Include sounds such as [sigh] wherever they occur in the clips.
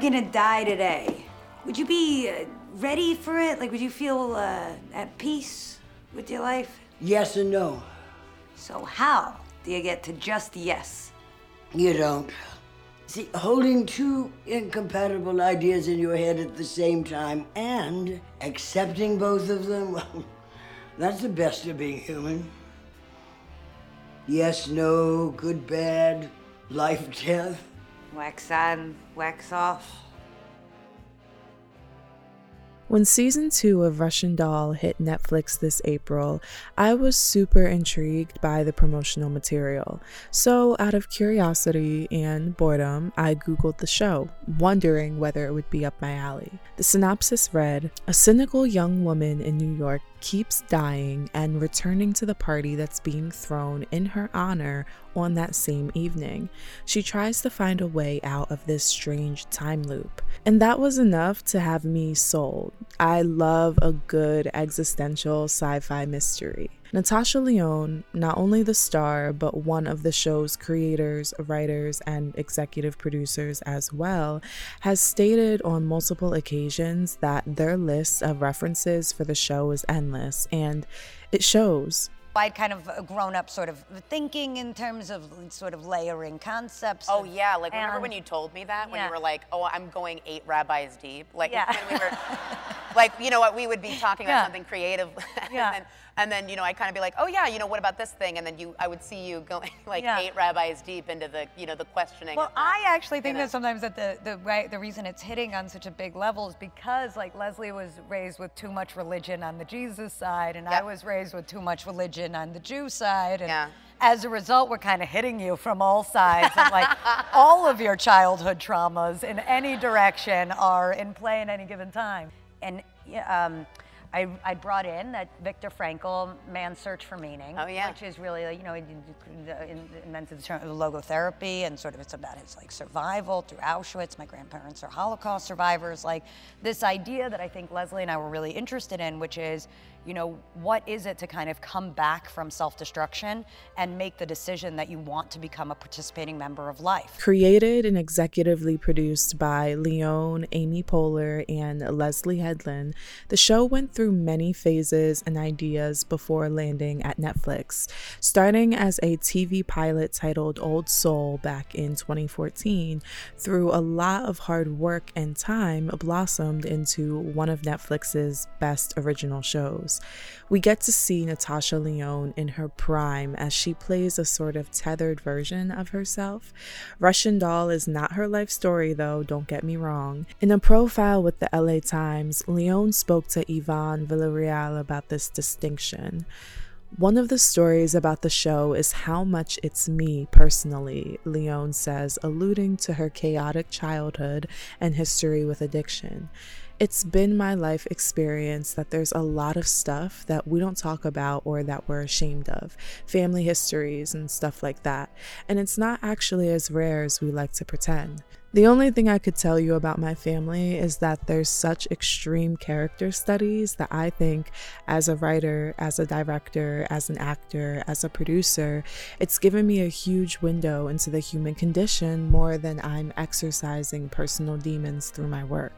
gonna die today, would you be uh, ready for it? Like, would you feel uh, at peace with your life? Yes and no. So, how do you get to just yes? You don't. See, holding two incompatible ideas in your head at the same time and accepting both of them, well, [laughs] that's the best of being human. Yes, no, good, bad, life, death. Wax on, wax off. When season two of Russian Doll hit Netflix this April, I was super intrigued by the promotional material. So, out of curiosity and boredom, I Googled the show, wondering whether it would be up my alley. The synopsis read A cynical young woman in New York keeps dying and returning to the party that's being thrown in her honor on that same evening. She tries to find a way out of this strange time loop. And that was enough to have me sold. I love a good existential sci fi mystery. Natasha Lyonne, not only the star, but one of the show's creators, writers, and executive producers as well, has stated on multiple occasions that their list of references for the show is endless, and it shows. I'd kind of grown up sort of thinking in terms of sort of layering concepts. Oh yeah, like remember when you told me that when Yeah. you were like, "Oh, I'm going eight rabbis deep." Like Yeah. when we were like, you know what, we would be talking about Yeah. something creative [laughs] Yeah. and, then, and then you know, I'd kind of be like, "Oh yeah, you know, what about this thing?" And then you I would see you going [laughs] like Yeah. eight rabbis deep into the, you know, the questioning. Well, that, I actually think you know. that sometimes that the the right the reason it's hitting on such a big level is because like Leslie was raised with too much religion on the Jesus side, and I was raised with too much religion on the Jew side, and Yeah. as a result, we're kind of hitting you from all sides. and like [laughs] all of your childhood traumas in any direction are in play at any given time. And yeah, um, I, I brought in that Viktor Frankl, Man's Search for Meaning. Oh, yeah. Which is really, you know, in- invented the term logotherapy and sort of it's about his like survival through Auschwitz. My grandparents are Holocaust survivors. Like this idea that I think Leslie and I were really interested in, which is, you know, what is it to kind of come back from self-destruction and make the decision that you want to become a participating member of life? Created and executively produced by Lyonne, Amy Poehler, and Leslie Headland, the show went through many phases and ideas before landing at Netflix. Starting as a TV pilot titled Old Soul back in 2014, through a lot of hard work and time, blossomed into one of Netflix's best original shows. We get to see Natasha Lyonne in her prime as she plays a sort of tethered version of herself. Russian Doll is not her life story, though, don't get me wrong. In a profile with the LA Times, Lyonne spoke to Yvonne Villarreal about this distinction. One of the stories about the show is how much it's me personally, Lyonne says, alluding to her chaotic childhood and history with addiction. It's been my life experience that there's a lot of stuff that we don't talk about or that we're ashamed of, family histories and stuff like that. And it's not actually as rare as we like to pretend. The only thing I could tell you about my family is that there's such extreme character studies that I think, as a writer, as a director, as an actor, as a producer, it's given me a huge window into the human condition more than I'm exercising personal demons through my work.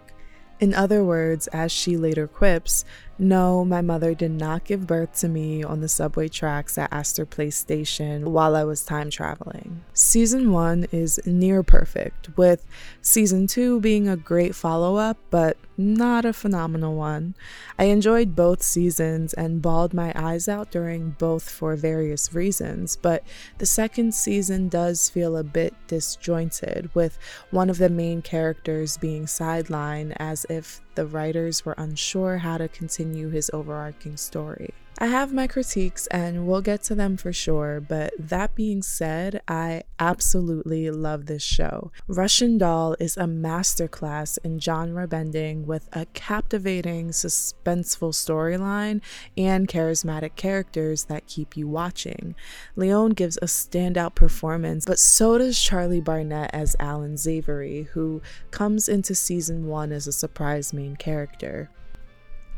In other words, as she later quips, no, my mother did not give birth to me on the subway tracks at Astor Place Station while I was time traveling. Season 1 is near perfect, with season 2 being a great follow up, but not a phenomenal one. I enjoyed both seasons and bawled my eyes out during both for various reasons, but the second season does feel a bit disjointed, with one of the main characters being sidelined as if the writers were unsure how to continue his overarching story. I have my critiques and we'll get to them for sure, but that being said, I absolutely love this show. Russian Doll is a masterclass in genre bending with a captivating, suspenseful storyline and charismatic characters that keep you watching. Lyonne gives a standout performance, but so does Charlie Barnett as Alan Zavery, who comes into season one as a surprise main character.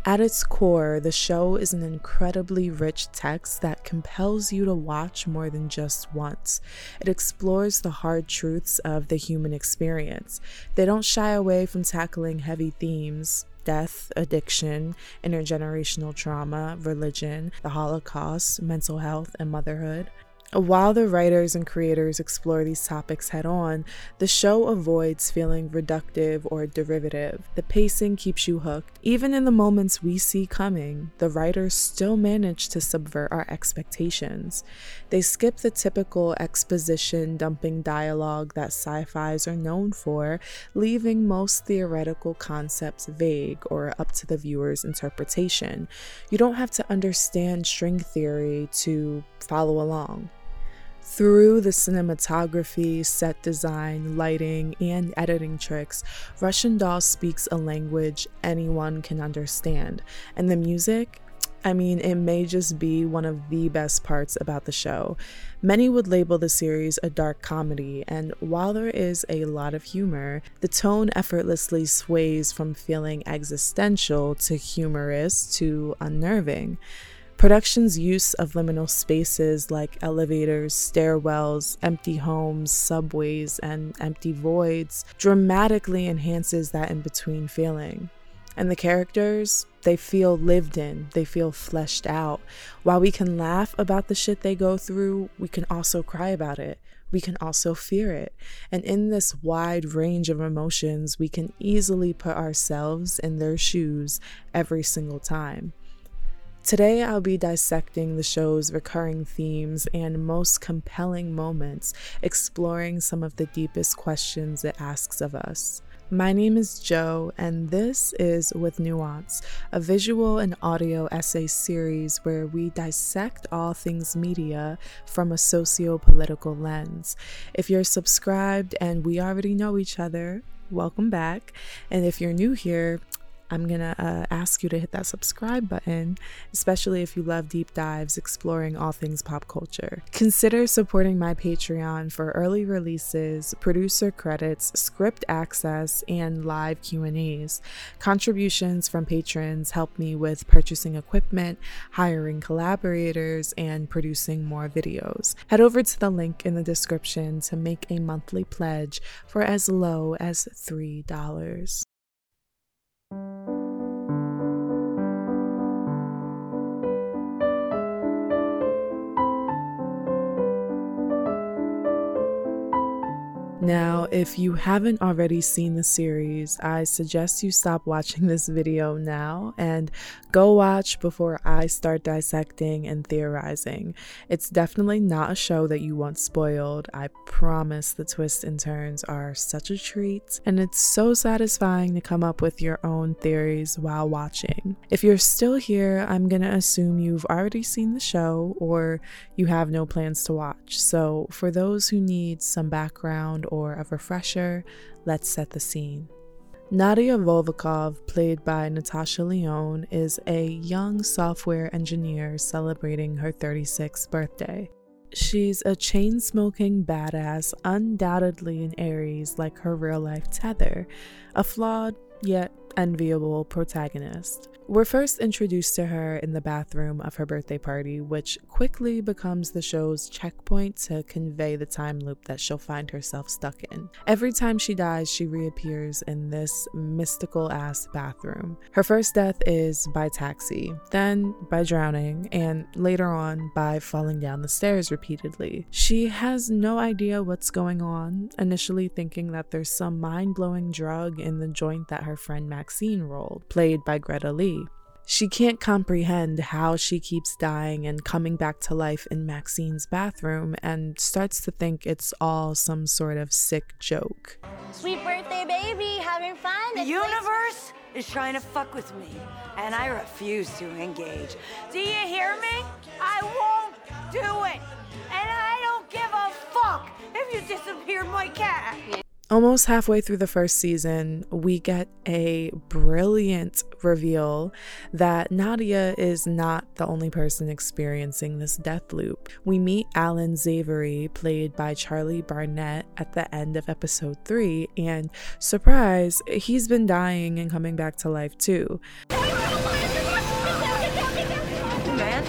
At its core, the show is an incredibly rich text that compels you to watch more than just once. It explores the hard truths of the human experience. They don't shy away from tackling heavy themes, death, addiction, intergenerational trauma, religion, the Holocaust, mental health, and motherhood. While the writers and creators explore these topics head on, the show avoids feeling reductive or derivative. The pacing keeps you hooked. Even in the moments we see coming, the writers still manage to subvert our expectations. They skip the typical exposition dumping dialogue that sci fis are known for, leaving most theoretical concepts vague or up to the viewer's interpretation. You don't have to understand string theory to follow along. Through the cinematography, set design, lighting, and editing tricks, Russian Doll speaks a language anyone can understand. And the music, I mean, it may just be one of the best parts about the show. Many would label the series a dark comedy, and while there is a lot of humor, the tone effortlessly sways from feeling existential to humorous to unnerving. Production's use of liminal spaces like elevators, stairwells, empty homes, subways, and empty voids dramatically enhances that in between feeling. And the characters, they feel lived in, they feel fleshed out. While we can laugh about the shit they go through, we can also cry about it. We can also fear it. And in this wide range of emotions, we can easily put ourselves in their shoes every single time. Today, I'll be dissecting the show's recurring themes and most compelling moments, exploring some of the deepest questions it asks of us. My name is Joe, and this is With Nuance, a visual and audio essay series where we dissect all things media from a socio political lens. If you're subscribed and we already know each other, welcome back. And if you're new here, I'm going to uh, ask you to hit that subscribe button, especially if you love deep dives exploring all things pop culture. Consider supporting my Patreon for early releases, producer credits, script access, and live Q&As. Contributions from patrons help me with purchasing equipment, hiring collaborators, and producing more videos. Head over to the link in the description to make a monthly pledge for as low as $3. Now, if you haven't already seen the series, I suggest you stop watching [laughs] this video now and go watch before I start dissecting and theorizing. It's definitely not a show that you want spoiled. I promise the twists and turns are such a treat, and it's so satisfying to come up with your own theories while watching. If you're still here, I'm gonna assume you've already seen the show or you have no plans to watch. So, for those who need some background or a refresher, let's set the scene. Nadia Vulvokov, played by Natasha Lyonne, is a young software engineer celebrating her 36th birthday. She's a chain smoking badass, undoubtedly an Aries like her real life tether, a flawed yet enviable protagonist. We're first introduced to her in the bathroom of her birthday party, which quickly becomes the show's checkpoint to convey the time loop that she'll find herself stuck in. Every time she dies, she reappears in this mystical ass bathroom. Her first death is by taxi, then by drowning, and later on by falling down the stairs repeatedly. She has no idea what's going on, initially thinking that there's some mind blowing drug in the joint that her friend Maxine rolled, played by Greta Lee. She can't comprehend how she keeps dying and coming back to life in Maxine's bathroom and starts to think it's all some sort of sick joke. Sweet birthday, baby. Having fun? The universe is trying to fuck with me, and I refuse to engage. Do you hear me? I won't do it. And I don't give a fuck if you disappear my cat almost halfway through the first season, we get a brilliant reveal that Nadia is not the only person experiencing this death loop. We meet Alan Zavery, played by Charlie Barnett, at the end of episode three, and surprise, he's been dying and coming back to life too. Man,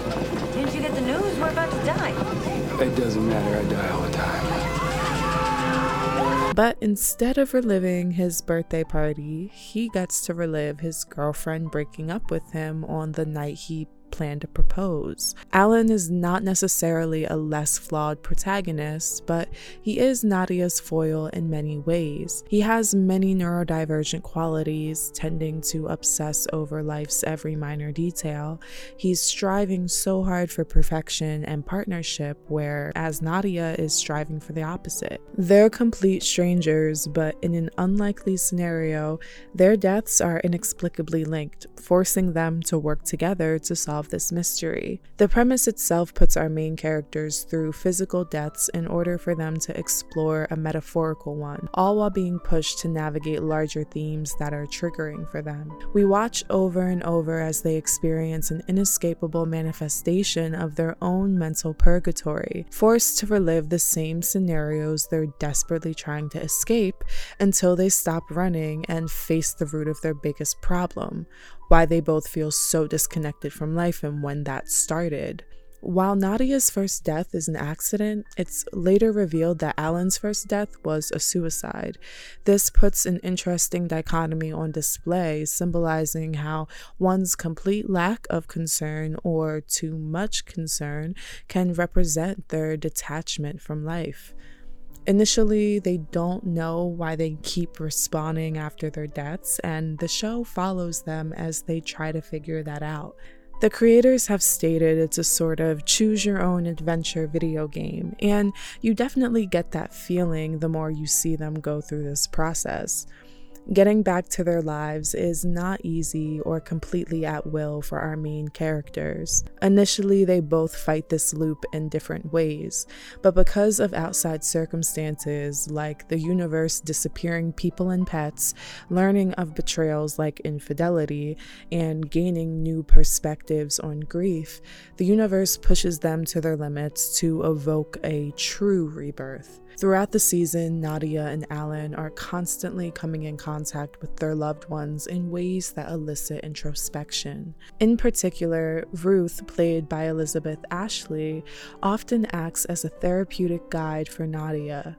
didn't you get the news? We're about to die. It doesn't matter, I die but instead of reliving his birthday party, he gets to relive his girlfriend breaking up with him on the night he plan to propose. Alan is not necessarily a less flawed protagonist, but he is Nadia's foil in many ways. He has many neurodivergent qualities, tending to obsess over life's every minor detail. He's striving so hard for perfection and partnership, whereas Nadia is striving for the opposite. They're complete strangers, but in an unlikely scenario, their deaths are inexplicably linked, forcing them to work together to solve solve this mystery. The premise itself puts our main characters through physical deaths in order for them to explore a metaphorical one, all while being pushed to navigate larger themes that are triggering for them. We watch over and over as they experience an inescapable manifestation of their own mental purgatory, forced to relive the same scenarios they're desperately trying to escape until they stop running and face the root of their biggest problem why they both feel so disconnected from life and when that started. While Nadia's first death is an accident, it's later revealed that Alan's first death was a suicide. This puts an interesting dichotomy on display, symbolizing how one's complete lack of concern or too much concern can represent their detachment from life. Initially, they don't know why they keep respawning after their deaths, and the show follows them as they try to figure that out. The creators have stated it's a sort of choose your own adventure video game, and you definitely get that feeling the more you see them go through this process. Getting back to their lives is not easy or completely at will for our main characters. Initially, they both fight this loop in different ways, but because of outside circumstances like the universe disappearing people and pets, learning of betrayals like infidelity, and gaining new perspectives on grief, the universe pushes them to their limits to evoke a true rebirth. Throughout the season, Nadia and Alan are constantly coming in contact with their loved ones in ways that elicit introspection. In particular, Ruth, played by Elizabeth Ashley, often acts as a therapeutic guide for Nadia,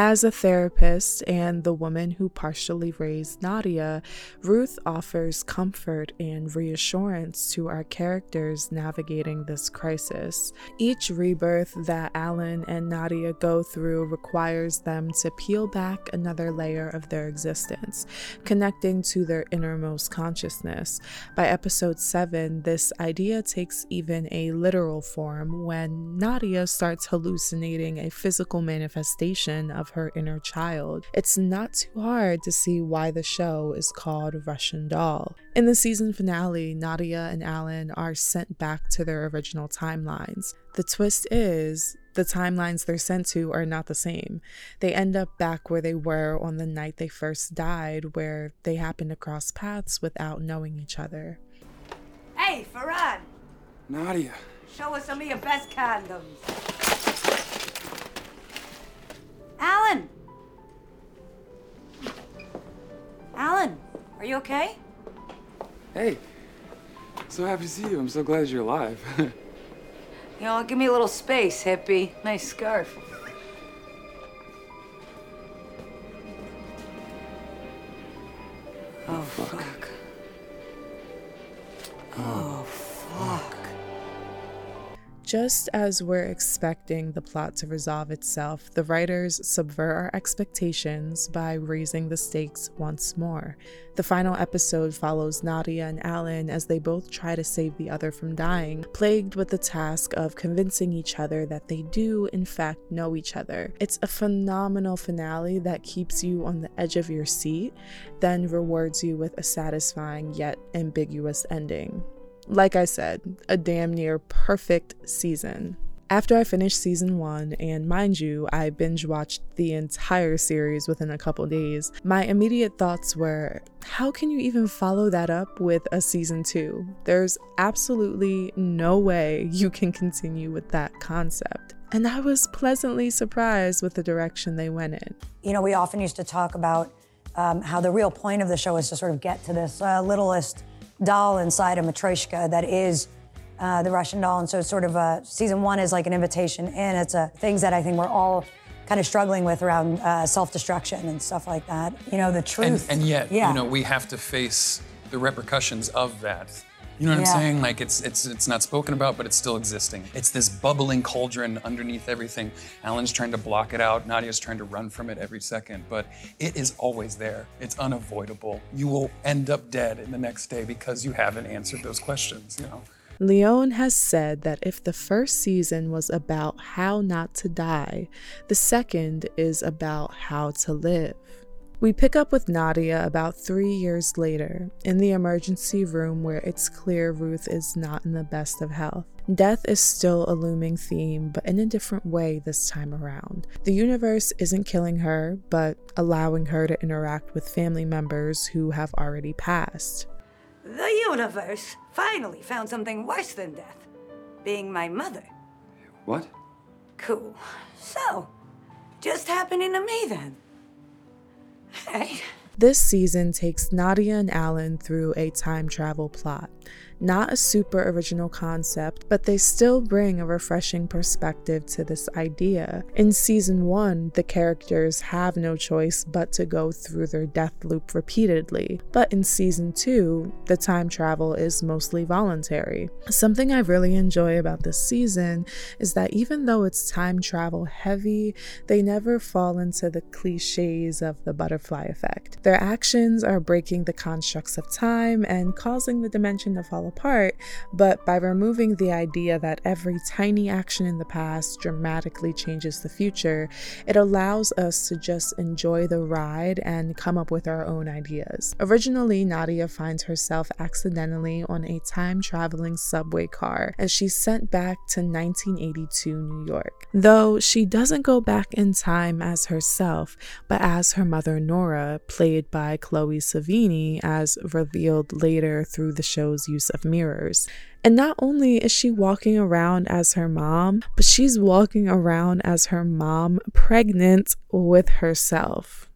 as a therapist and the woman who partially raised Nadia, Ruth offers comfort and reassurance to our characters navigating this crisis. Each rebirth that Alan and Nadia go through requires them to peel back another layer of their existence, connecting to their innermost consciousness. By episode 7, this idea takes even a literal form when Nadia starts hallucinating a physical manifestation of her inner child. It's not too hard to see why the show is called Russian Doll. In the season finale, Nadia and Alan are sent back to their original timelines. The twist is the timelines they're sent to are not the same. They end up back where they were on the night they first died, where they happen to cross paths without knowing each other. Hey, Farad, Nadia. show us some of your best condoms. Alan! Alan, are you okay? Hey. So happy to see you. I'm so glad you're alive. [laughs] You know, give me a little space, hippie. Nice scarf. Oh, fuck. Oh, fuck. Just as we're expecting the plot to resolve itself, the writers subvert our expectations by raising the stakes once more. The final episode follows Nadia and Alan as they both try to save the other from dying, plagued with the task of convincing each other that they do, in fact, know each other. It's a phenomenal finale that keeps you on the edge of your seat, then rewards you with a satisfying yet ambiguous ending like I said, a damn near perfect season. After I finished season one, and mind you, I binge watched the entire series within a couple days, my immediate thoughts were how can you even follow that up with a season two? There's absolutely no way you can continue with that concept. And I was pleasantly surprised with the direction they went in. You know, we often used to talk about um, how the real point of the show is to sort of get to this uh, littlest doll inside a matryoshka that is uh, the Russian doll, and so it's sort of a season one is like an invitation in. It's a things that I think we're all kind of struggling with around uh, self-destruction and stuff like that. You know, the And, truth. and yet, yeah. you know, we have to face the repercussions of that. You know what Yeah. I'm saying? Like it's it's it's not spoken about, but it's still existing. It's this bubbling cauldron underneath everything. Alan's trying to block it out. Nadia's trying to run from it every second, but it is always there. It's unavoidable. You will end up dead in the next day because you haven't answered those questions. You know. Lyonne has said that if the first season was about how not to die, the second is about how to live. We pick up with Nadia about three years later in the emergency room where it's clear Ruth is not in the best of health. Death is still a looming theme, but in a different way this time around. The universe isn't killing her, but allowing her to interact with family members who have already passed. The universe finally found something worse than death being my mother. What? Cool. So, just happening to me then. Hey. This season takes Nadia and Alan through a time travel plot. Not a super original concept, but they still bring a refreshing perspective to this idea. In season one, the characters have no choice but to go through their death loop repeatedly. But in season two, the time travel is mostly voluntary. Something I really enjoy about this season is that even though it's time travel heavy, they never fall into the cliches of the butterfly effect. Their actions are breaking the constructs of time and causing the dimension to fall apart, but by removing the idea that every tiny action in the past dramatically changes the future, it allows us to just enjoy the ride and come up with our own ideas. Originally, Nadia finds herself accidentally on a time traveling subway car as she's sent back to 1982 New York. Though she doesn't go back in time as herself, but as her mother Nora, played by Chloë Sevigny, as revealed later through the show's use of mirrors. And not only is she walking around as her mom, but she's walking around as her mom pregnant with herself.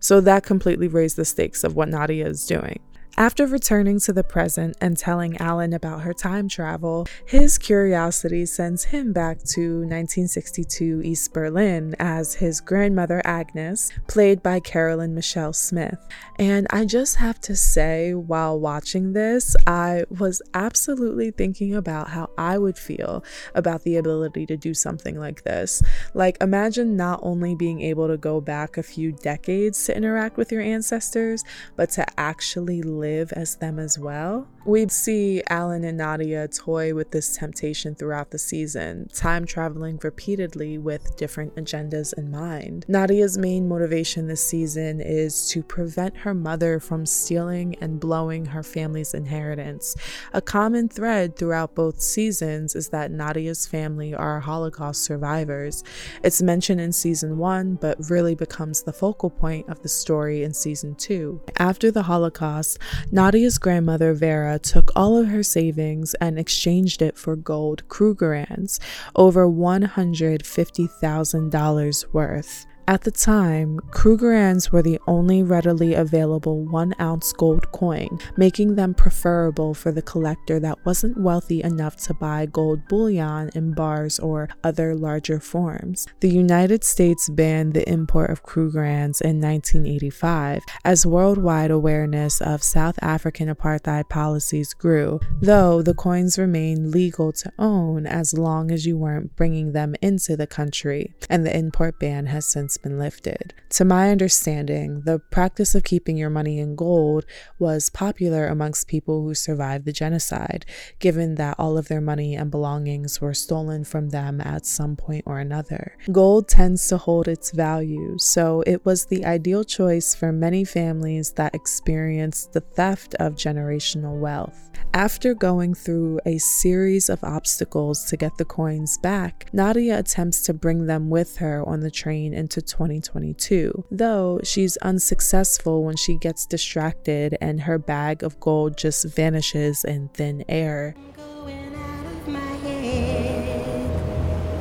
So that completely raised the stakes of what Nadia is doing. After returning to the present and telling Alan about her time travel, his curiosity sends him back to 1962 East Berlin as his grandmother Agnes, played by Carolyn Michelle Smith. And I just have to say, while watching this, I was absolutely thinking about how I would feel about the ability to do something like this. Like, imagine not only being able to go back a few decades to interact with your ancestors, but to actually live as them as well. We see Alan and Nadia toy with this temptation throughout the season, time traveling repeatedly with different agendas in mind. Nadia's main motivation this season is to prevent her mother from stealing and blowing her family's inheritance. A common thread throughout both seasons is that Nadia's family are Holocaust survivors. It's mentioned in season one, but really becomes the focal point of the story in season two. After the Holocaust, Nadia's grandmother Vera took all of her savings and exchanged it for gold Krugerrands, over $150,000 worth. At the time, Krugerrands were the only readily available one ounce gold coin, making them preferable for the collector that wasn't wealthy enough to buy gold bullion in bars or other larger forms. The United States banned the import of Krugerrands in 1985 as worldwide awareness of South African apartheid policies grew, though the coins remained legal to own as long as you weren't bringing them into the country, and the import ban has since been lifted. To my understanding, the practice of keeping your money in gold was popular amongst people who survived the genocide, given that all of their money and belongings were stolen from them at some point or another. Gold tends to hold its value, so it was the ideal choice for many families that experienced the theft of generational wealth. After going through a series of obstacles to get the coins back, Nadia attempts to bring them with her on the train into 2022, though she's unsuccessful when she gets distracted and her bag of gold just vanishes in thin air.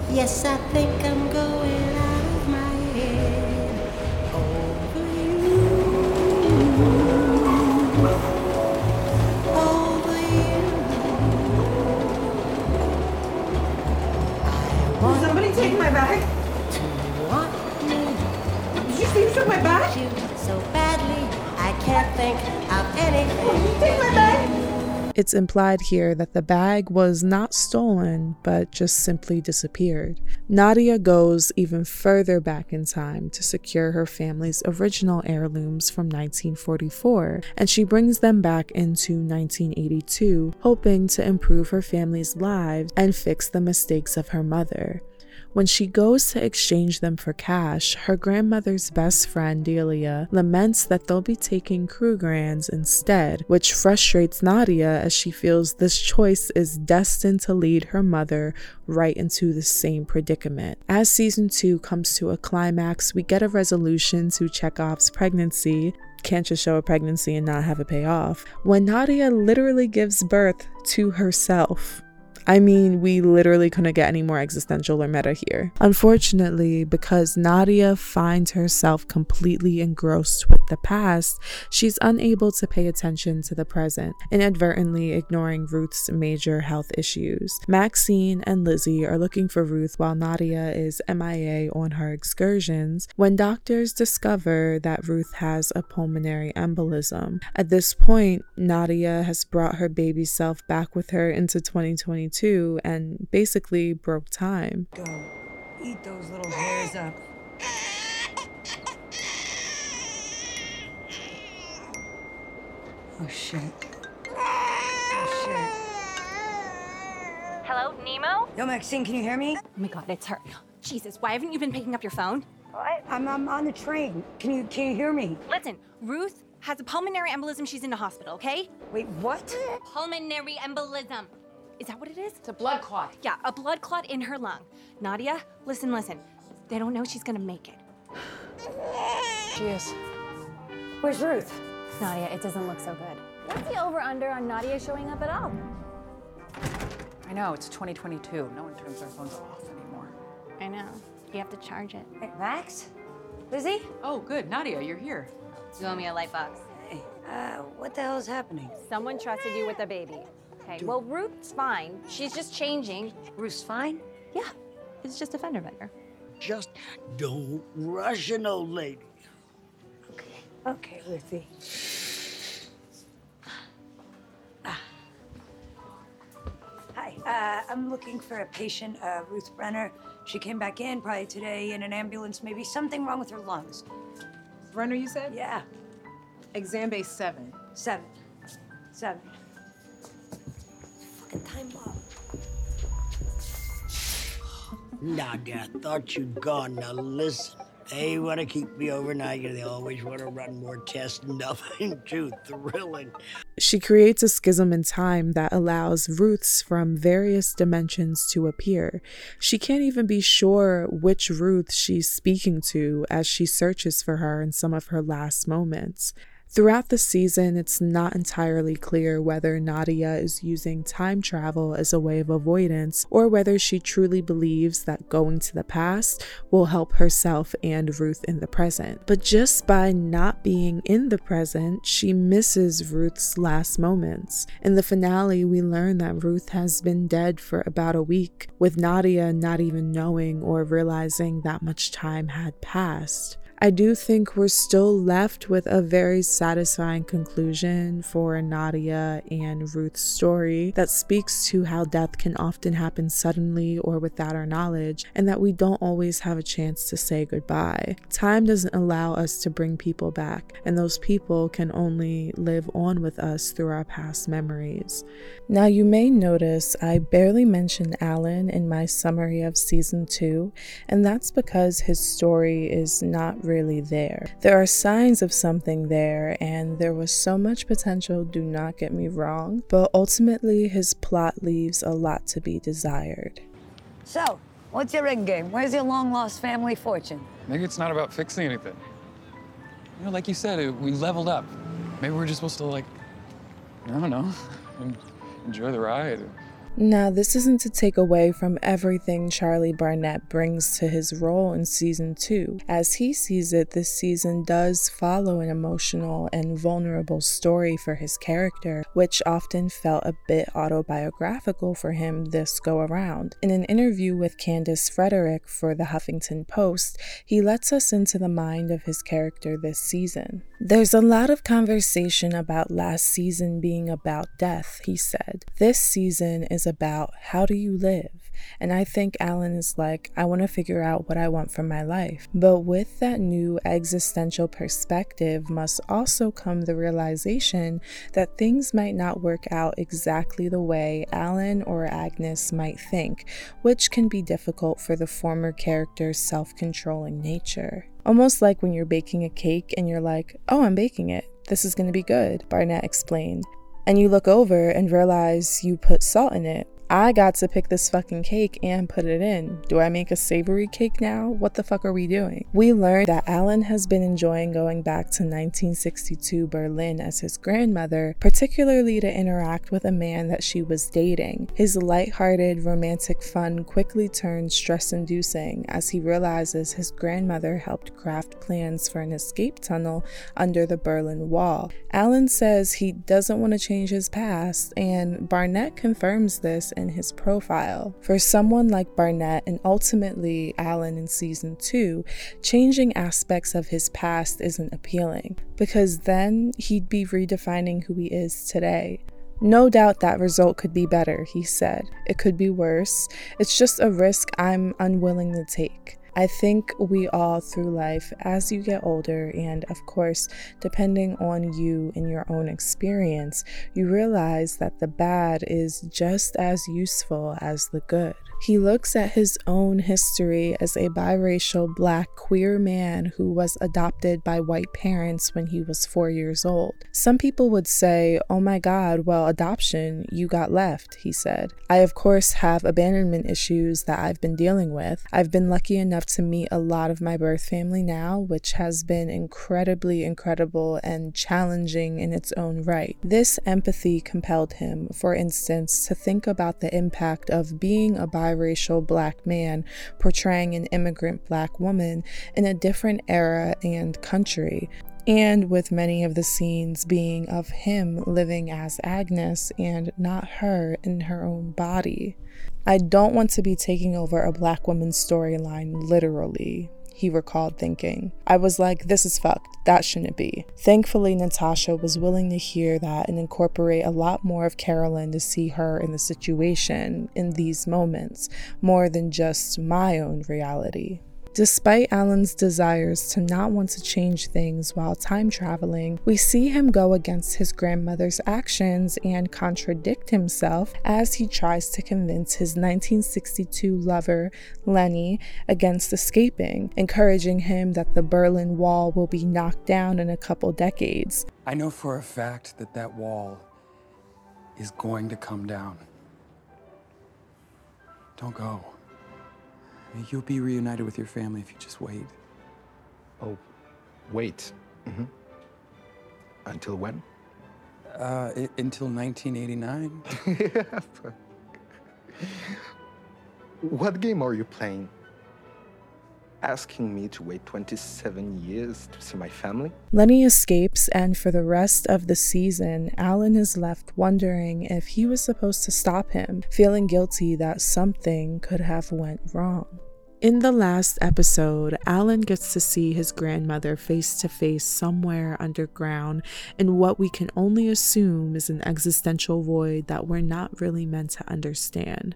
Yes, I think I'm going out of my head over you. Over you. Somebody take my bag. It's implied here that the bag was not stolen, but just simply disappeared. Nadia goes even further back in time to secure her family's original heirlooms from 1944, and she brings them back into 1982, hoping to improve her family's lives and fix the mistakes of her mother. When she goes to exchange them for cash, her grandmother's best friend, Delia, laments that they'll be taking Krugerrands instead, which frustrates Nadia as she feels this choice is destined to lead her mother right into the same predicament. As season 2 comes to a climax, we get a resolution to Chekhov's pregnancy, can't just show a pregnancy and not have it pay off, when Nadia literally gives birth to herself. I mean, we literally couldn't get any more existential or meta here. Unfortunately, because Nadia finds herself completely engrossed with the past, she's unable to pay attention to the present, inadvertently ignoring Ruth's major health issues. Maxine and Lizzie are looking for Ruth while Nadia is MIA on her excursions when doctors discover that Ruth has a pulmonary embolism. At this point, Nadia has brought her baby self back with her into 2022 and basically broke time. Go. Eat those little hairs up. Oh shit. Oh shit. Hello, Nemo? Yo, Maxine, can you hear me? Oh my god, it's her. Jesus, why haven't you been picking up your phone? I, I'm, I'm on the train. Can you can you hear me? Listen, Ruth has a pulmonary embolism. She's in the hospital, okay? Wait, what? Pulmonary embolism. Is that what it is? It's a blood clot. Yeah, a blood clot in her lung. Nadia, listen, listen. They don't know she's gonna make it. She is. Where's Ruth? Nadia, it doesn't look so good. What's the over under on Nadia showing up at all? I know, it's 2022. No one turns their phones off anymore. I know. You have to charge it. Hey, Max? Lizzie? Oh, good. Nadia, you're here. You owe me a light box. Hey, uh, what the hell is happening? Someone trusted you with a baby. Okay, well, Ruth's fine. She's just changing. Ruth's fine? Yeah, it's just a fender bender. Just don't rush an old lady. Okay, Okay, Lizzie. Ah. Hi, uh, I'm looking for a patient, uh, Ruth Brenner. She came back in probably today in an ambulance. Maybe something wrong with her lungs. Brenner, you said? Yeah, Exam base seven. seven. Seven. Fucking time bomb. Nadia, I thought you'd gone. Now listen. They want to keep me overnight. and They always want to run more tests. [laughs] Nothing too thrilling. She creates a schism in time that allows Ruths from various dimensions to appear. She can't even be sure which Ruth she's speaking to as she searches for her in some of her last moments. Throughout the season, it's not entirely clear whether Nadia is using time travel as a way of avoidance or whether she truly believes that going to the past will help herself and Ruth in the present. But just by not being in the present, she misses Ruth's last moments. In the finale, we learn that Ruth has been dead for about a week, with Nadia not even knowing or realizing that much time had passed. I do think we're still left with a very satisfying conclusion for Nadia and Ruth's story that speaks to how death can often happen suddenly or without our knowledge, and that we don't always have a chance to say goodbye. Time doesn't allow us to bring people back, and those people can only live on with us through our past memories. Now, you may notice I barely mentioned Alan in my summary of season two, and that's because his story is not really there. There are signs of something there, and there was so much potential, do not get me wrong, but ultimately his plot leaves a lot to be desired. So, what's your end game? Where's your long lost family fortune? Maybe it's not about fixing anything. You know, like you said, it, we leveled up. Maybe we're just supposed to, like, I don't know, [laughs] enjoy the ride. Now, this isn't to take away from everything Charlie Barnett brings to his role in season two. As he sees it, this season does follow an emotional and vulnerable story for his character, which often felt a bit autobiographical for him this go around. In an interview with Candace Frederick for the Huffington Post, he lets us into the mind of his character this season. There's a lot of conversation about last season being about death, he said. This season is about how do you live? And I think Alan is like, I want to figure out what I want from my life. But with that new existential perspective must also come the realization that things might not work out exactly the way Alan or Agnes might think, which can be difficult for the former character's self controlling nature. Almost like when you're baking a cake and you're like, oh, I'm baking it. This is going to be good, Barnett explained. And you look over and realize you put salt in it I got to pick this fucking cake and put it in. Do I make a savory cake now? What the fuck are we doing? We learned that Alan has been enjoying going back to 1962 Berlin as his grandmother, particularly to interact with a man that she was dating. His light-hearted, romantic fun quickly turns stress inducing as he realizes his grandmother helped craft plans for an escape tunnel under the Berlin Wall. Alan says he doesn't want to change his past, and Barnett confirms this in his profile. For someone like Barnett and ultimately Alan in season 2, changing aspects of his past isn't appealing, because then he'd be redefining who he is today. No doubt that result could be better, he said. It could be worse. It's just a risk I'm unwilling to take. I think we all through life, as you get older, and of course, depending on you and your own experience, you realize that the bad is just as useful as the good. He looks at his own history as a biracial black queer man who was adopted by white parents when he was four years old. Some people would say, Oh my God, well, adoption, you got left, he said. I, of course, have abandonment issues that I've been dealing with. I've been lucky enough to meet a lot of my birth family now, which has been incredibly incredible and challenging in its own right. This empathy compelled him, for instance, to think about the impact of being a biracial black man portraying an immigrant black woman in a different era and country. And with many of the scenes being of him living as Agnes and not her in her own body. I don't want to be taking over a black woman's storyline literally, he recalled thinking. I was like, this is fucked. That shouldn't be. Thankfully, Natasha was willing to hear that and incorporate a lot more of Carolyn to see her in the situation in these moments, more than just my own reality. Despite Alan's desires to not want to change things while time traveling, we see him go against his grandmother's actions and contradict himself as he tries to convince his 1962 lover, Lenny, against escaping, encouraging him that the Berlin Wall will be knocked down in a couple decades. I know for a fact that that wall is going to come down. Don't go. You'll be reunited with your family if you just wait. Oh, wait. Mm-hmm. Until when? Uh, i- until 1989. [laughs] What game are you playing? Asking me to wait 27 years to see my family? Lenny escapes, and for the rest of the season, Alan is left wondering if he was supposed to stop him, feeling guilty that something could have went wrong. In the last episode, Alan gets to see his grandmother face to face somewhere underground in what we can only assume is an existential void that we're not really meant to understand.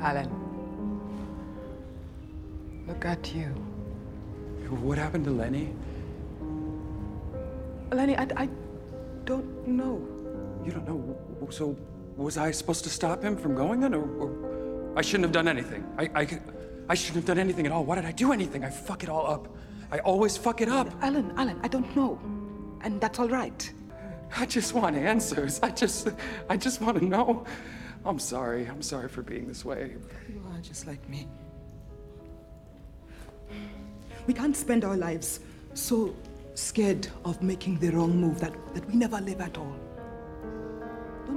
Alan. Look at you. What happened to Lenny? Lenny, I, I don't know. You don't know. So, was I supposed to stop him from going then, or, or I shouldn't have done anything? I, I, I shouldn't have done anything at all. Why did I do anything? I fuck it all up. I always fuck it up. Alan, Alan, I don't know. And that's all right. I just want answers. I just, I just want to know. I'm sorry. I'm sorry for being this way. You are just like me. We can't spend our lives so scared of making the wrong move that, that we never live at all.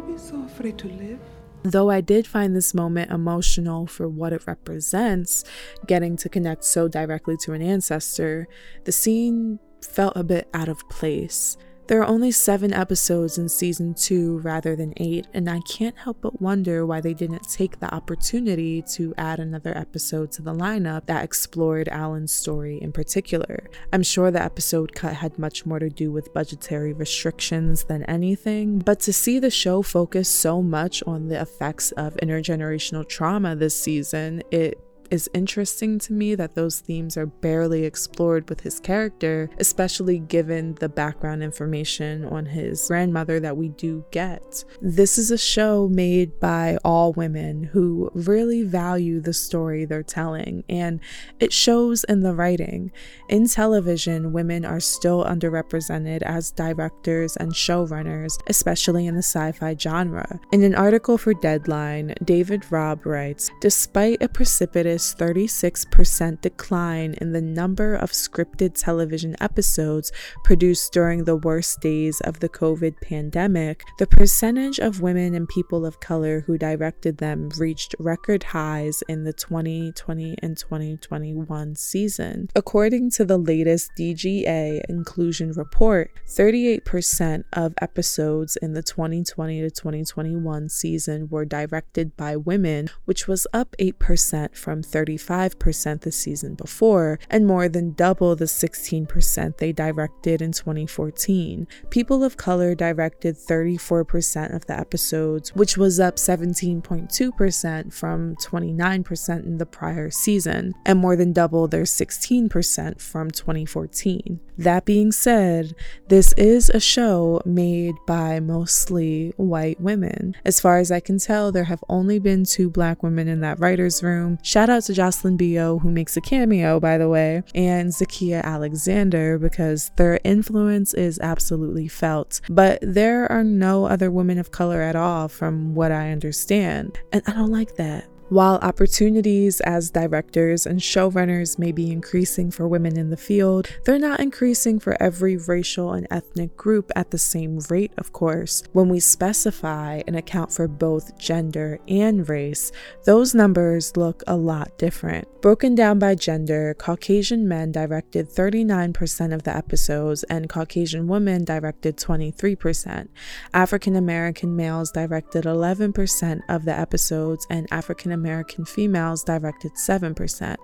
You're so afraid to live. Though I did find this moment emotional for what it represents, getting to connect so directly to an ancestor, the scene felt a bit out of place. There are only seven episodes in season two rather than eight, and I can't help but wonder why they didn't take the opportunity to add another episode to the lineup that explored Alan's story in particular. I'm sure the episode cut had much more to do with budgetary restrictions than anything, but to see the show focus so much on the effects of intergenerational trauma this season, it is interesting to me that those themes are barely explored with his character, especially given the background information on his grandmother that we do get. This is a show made by all women who really value the story they're telling, and it shows in the writing. In television, women are still underrepresented as directors and showrunners, especially in the sci fi genre. In an article for Deadline, David Robb writes Despite a precipitous 36% decline in the number of scripted television episodes produced during the worst days of the COVID pandemic, the percentage of women and people of color who directed them reached record highs in the 2020 and 2021 season. According to the latest DGA inclusion report, 38% of episodes in the 2020 to 2021 season were directed by women, which was up 8% from 35% the season before, and more than double the 16% they directed in 2014. People of color directed 34% of the episodes, which was up 17.2% from 29% in the prior season, and more than double their 16% from 2014. That being said, this is a show made by mostly white women. As far as I can tell, there have only been two black women in that writer's room. Shout out to Jocelyn Bioh, who makes a cameo, by the way, and Zakia Alexander, because their influence is absolutely felt. But there are no other women of color at all, from what I understand. And I don't like that. While opportunities as directors and showrunners may be increasing for women in the field, they're not increasing for every racial and ethnic group at the same rate, of course. When we specify and account for both gender and race, those numbers look a lot different. Broken down by gender, Caucasian men directed 39% of the episodes, and Caucasian women directed 23%. African American males directed 11% of the episodes, and African American females directed 7%.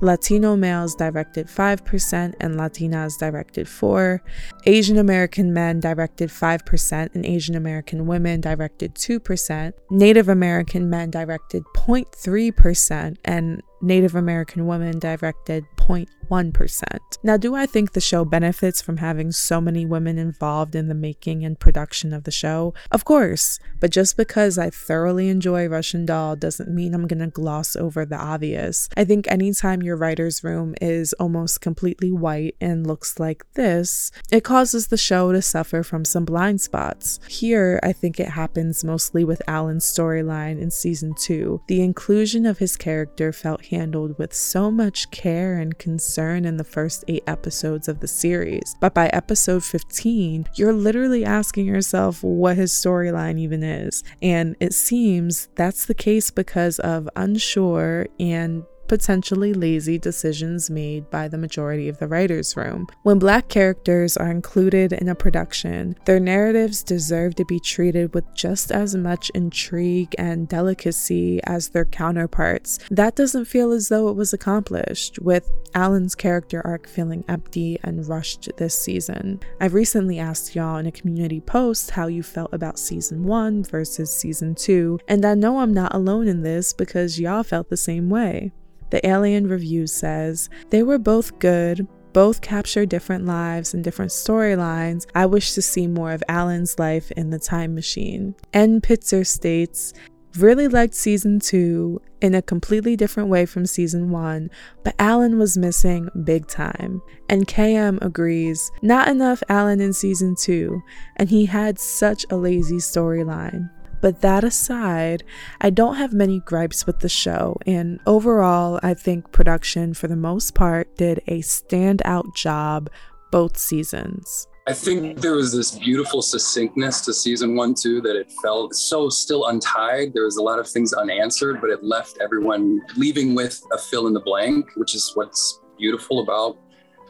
Latino males directed 5% and Latinas directed 4. Asian American men directed 5% and Asian American women directed 2%. Native American men directed 0.3% and Native American women directed 0.1%. Now, do I think the show benefits from having so many women involved in the making and production of the show? Of course, but just because I thoroughly enjoy Russian Doll doesn't mean I'm gonna gloss over the obvious. I think anytime your writer's room is almost completely white and looks like this, it causes the show to suffer from some blind spots. Here, I think it happens mostly with Alan's storyline in season two. The inclusion of his character felt handled with so much care and concern in the first eight episodes of the series. But by episode 15, you're literally asking yourself what his storyline even is. And it seems that's the case because of unsure and potentially lazy decisions made by the majority of the writer's room. When black characters are included in a production, their narratives deserve to be treated with just as much intrigue and delicacy as their counterparts. That doesn't feel as though it was accomplished, with Alan's character arc feeling empty and rushed this season. I've recently asked y'all in a community post how you felt about season 1 versus season 2, and I know I'm not alone in this because y'all felt the same way. The Alien Review says, They were both good, both capture different lives and different storylines. I wish to see more of Alan's life in the time machine. N. Pitzer states, Really liked season two in a completely different way from season one, but Alan was missing big time. And KM agrees, not enough Alan in season two, and he had such a lazy storyline. But that aside, I don't have many gripes with the show, and overall, I think production, for the most part, did a standout job both seasons. I think there was this beautiful succinctness to season one, too, that it felt so still untied. There was a lot of things unanswered, but it left everyone leaving with a fill in the blank, which is what's beautiful about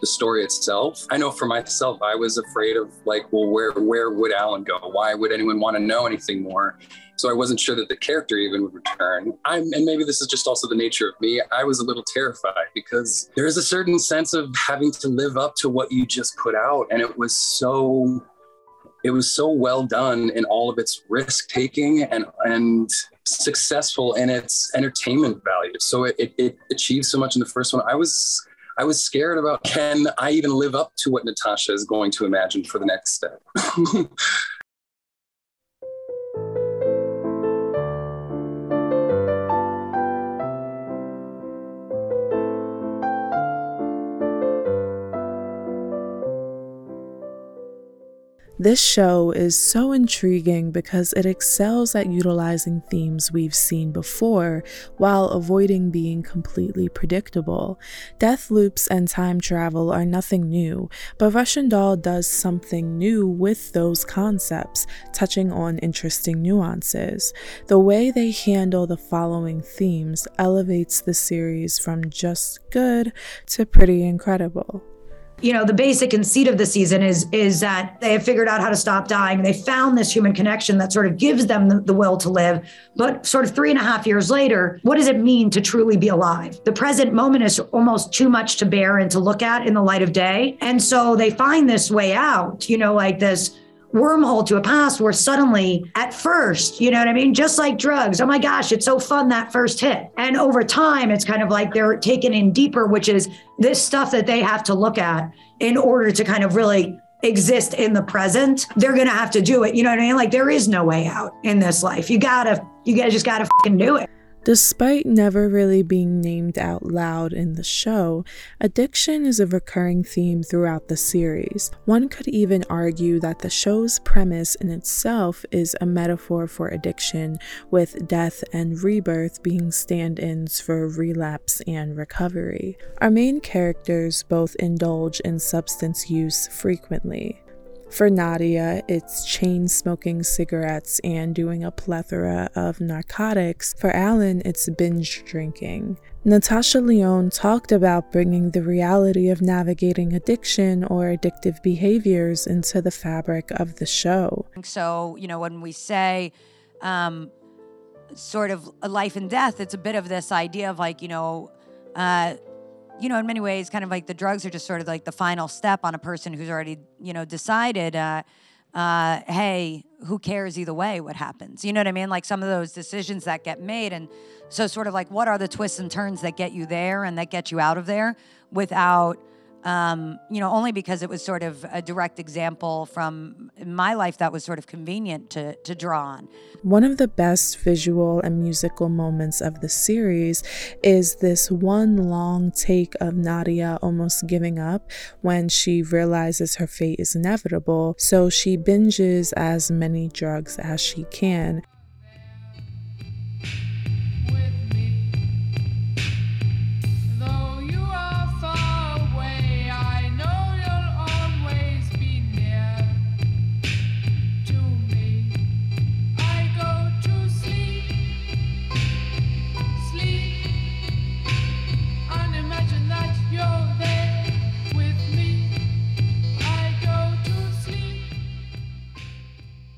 the story itself. I know for myself, I was afraid of like, well, where where would Alan go? Why would anyone want to know anything more? So I wasn't sure that the character even would return. I'm, and maybe this is just also the nature of me. I was a little terrified because there is a certain sense of having to live up to what you just put out, and it was so it was so well done in all of its risk taking and and successful in its entertainment value. So it, it, it achieved so much in the first one. I was I was scared about can I even live up to what Natasha is going to imagine for the next step. [laughs] This show is so intriguing because it excels at utilizing themes we've seen before while avoiding being completely predictable. Death loops and time travel are nothing new, but Russian Doll does something new with those concepts, touching on interesting nuances. The way they handle the following themes elevates the series from just good to pretty incredible you know the basic conceit of the season is is that they have figured out how to stop dying. They found this human connection that sort of gives them the, the, will to live. But sort of three and a half years later what does it mean to truly be alive? The present moment is almost too much to bear and to look at in the light of day. And so they find this way out you know like this wormhole to a past where suddenly at first, you know what I mean? Just like drugs. Oh my gosh, it's so fun that first hit. And over time, it's kind of like they're taken in deeper, which is this stuff that they have to look at in order to kind of really exist in the present. They're going to have to do it. You know what I mean? Like there is no way out in this life. You gotta, you gotta just gotta fucking do it. Despite never really being named out loud in the show, addiction is a recurring theme throughout the series. One could even argue that the show's premise in itself is a metaphor for addiction, with death and rebirth being stand ins for relapse and recovery. Our main characters both indulge in substance use frequently. For Nadia, it's chain smoking cigarettes and doing a plethora of narcotics. For Alan, it's binge drinking. Natasha Lyonne talked about bringing the reality of navigating addiction or addictive behaviors into the fabric of the show. So, you know, when we say, um, sort of life and death, it's a bit of this idea of like, you know, uh, you know, in many ways, kind of like the drugs are just sort of like the final step on a person who's already, you know, decided, uh, uh, hey, who cares either way what happens? You know what I mean? Like some of those decisions that get made. And so, sort of like, what are the twists and turns that get you there and that get you out of there without um, you know, only because it was sort of a direct example from my life that was sort of convenient to, to draw on. One of the best visual and musical moments of the series is this one long take of Nadia almost giving up when she realizes her fate is inevitable, so she binges as many drugs as she can.